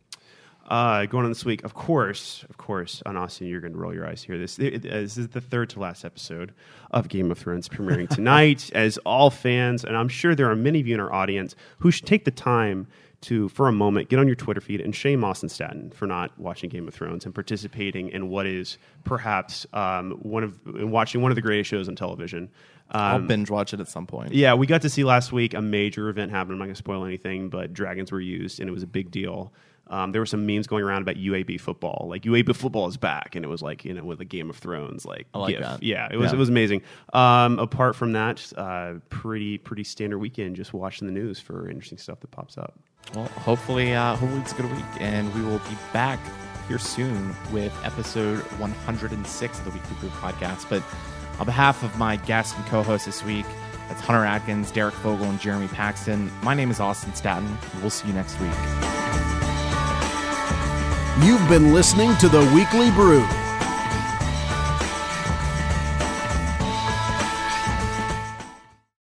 Uh, going on this week, of course, of course, on Austin, you're going to roll your eyes here. This, this is the third to last episode of Game of Thrones premiering *laughs* tonight. as all fans, and I'm sure there are many of you in our audience who should take the time to, for a moment, get on your Twitter feed and shame Austin Staten for not watching Game of Thrones and participating in what is perhaps um, one of in watching one of the greatest shows on television. I'll Um, binge watch it at some point. yeah, we got to see last week a major event happen. I'm not going to spoil anything, but dragons were used, and it was a big deal. Um, there were some memes going around about UAB football, like UAB football is back, and it was like you know with a Game of Thrones like I like. Yeah, it was Yeah. it was amazing. Um, apart from that, uh, pretty pretty standard weekend. Just watching the news for interesting stuff that pops up. Well, hopefully, uh, hopefully it's a good week, and we will be back here soon with episode 106 of the Weekly Brew Podcast. But on behalf of my guests and co-hosts this week, that's Hunter Atkins, Derek Fogel, and Jeremy Paxton. My name is Austin Staten. We'll see you next week. You've been listening to The Weekly Brew.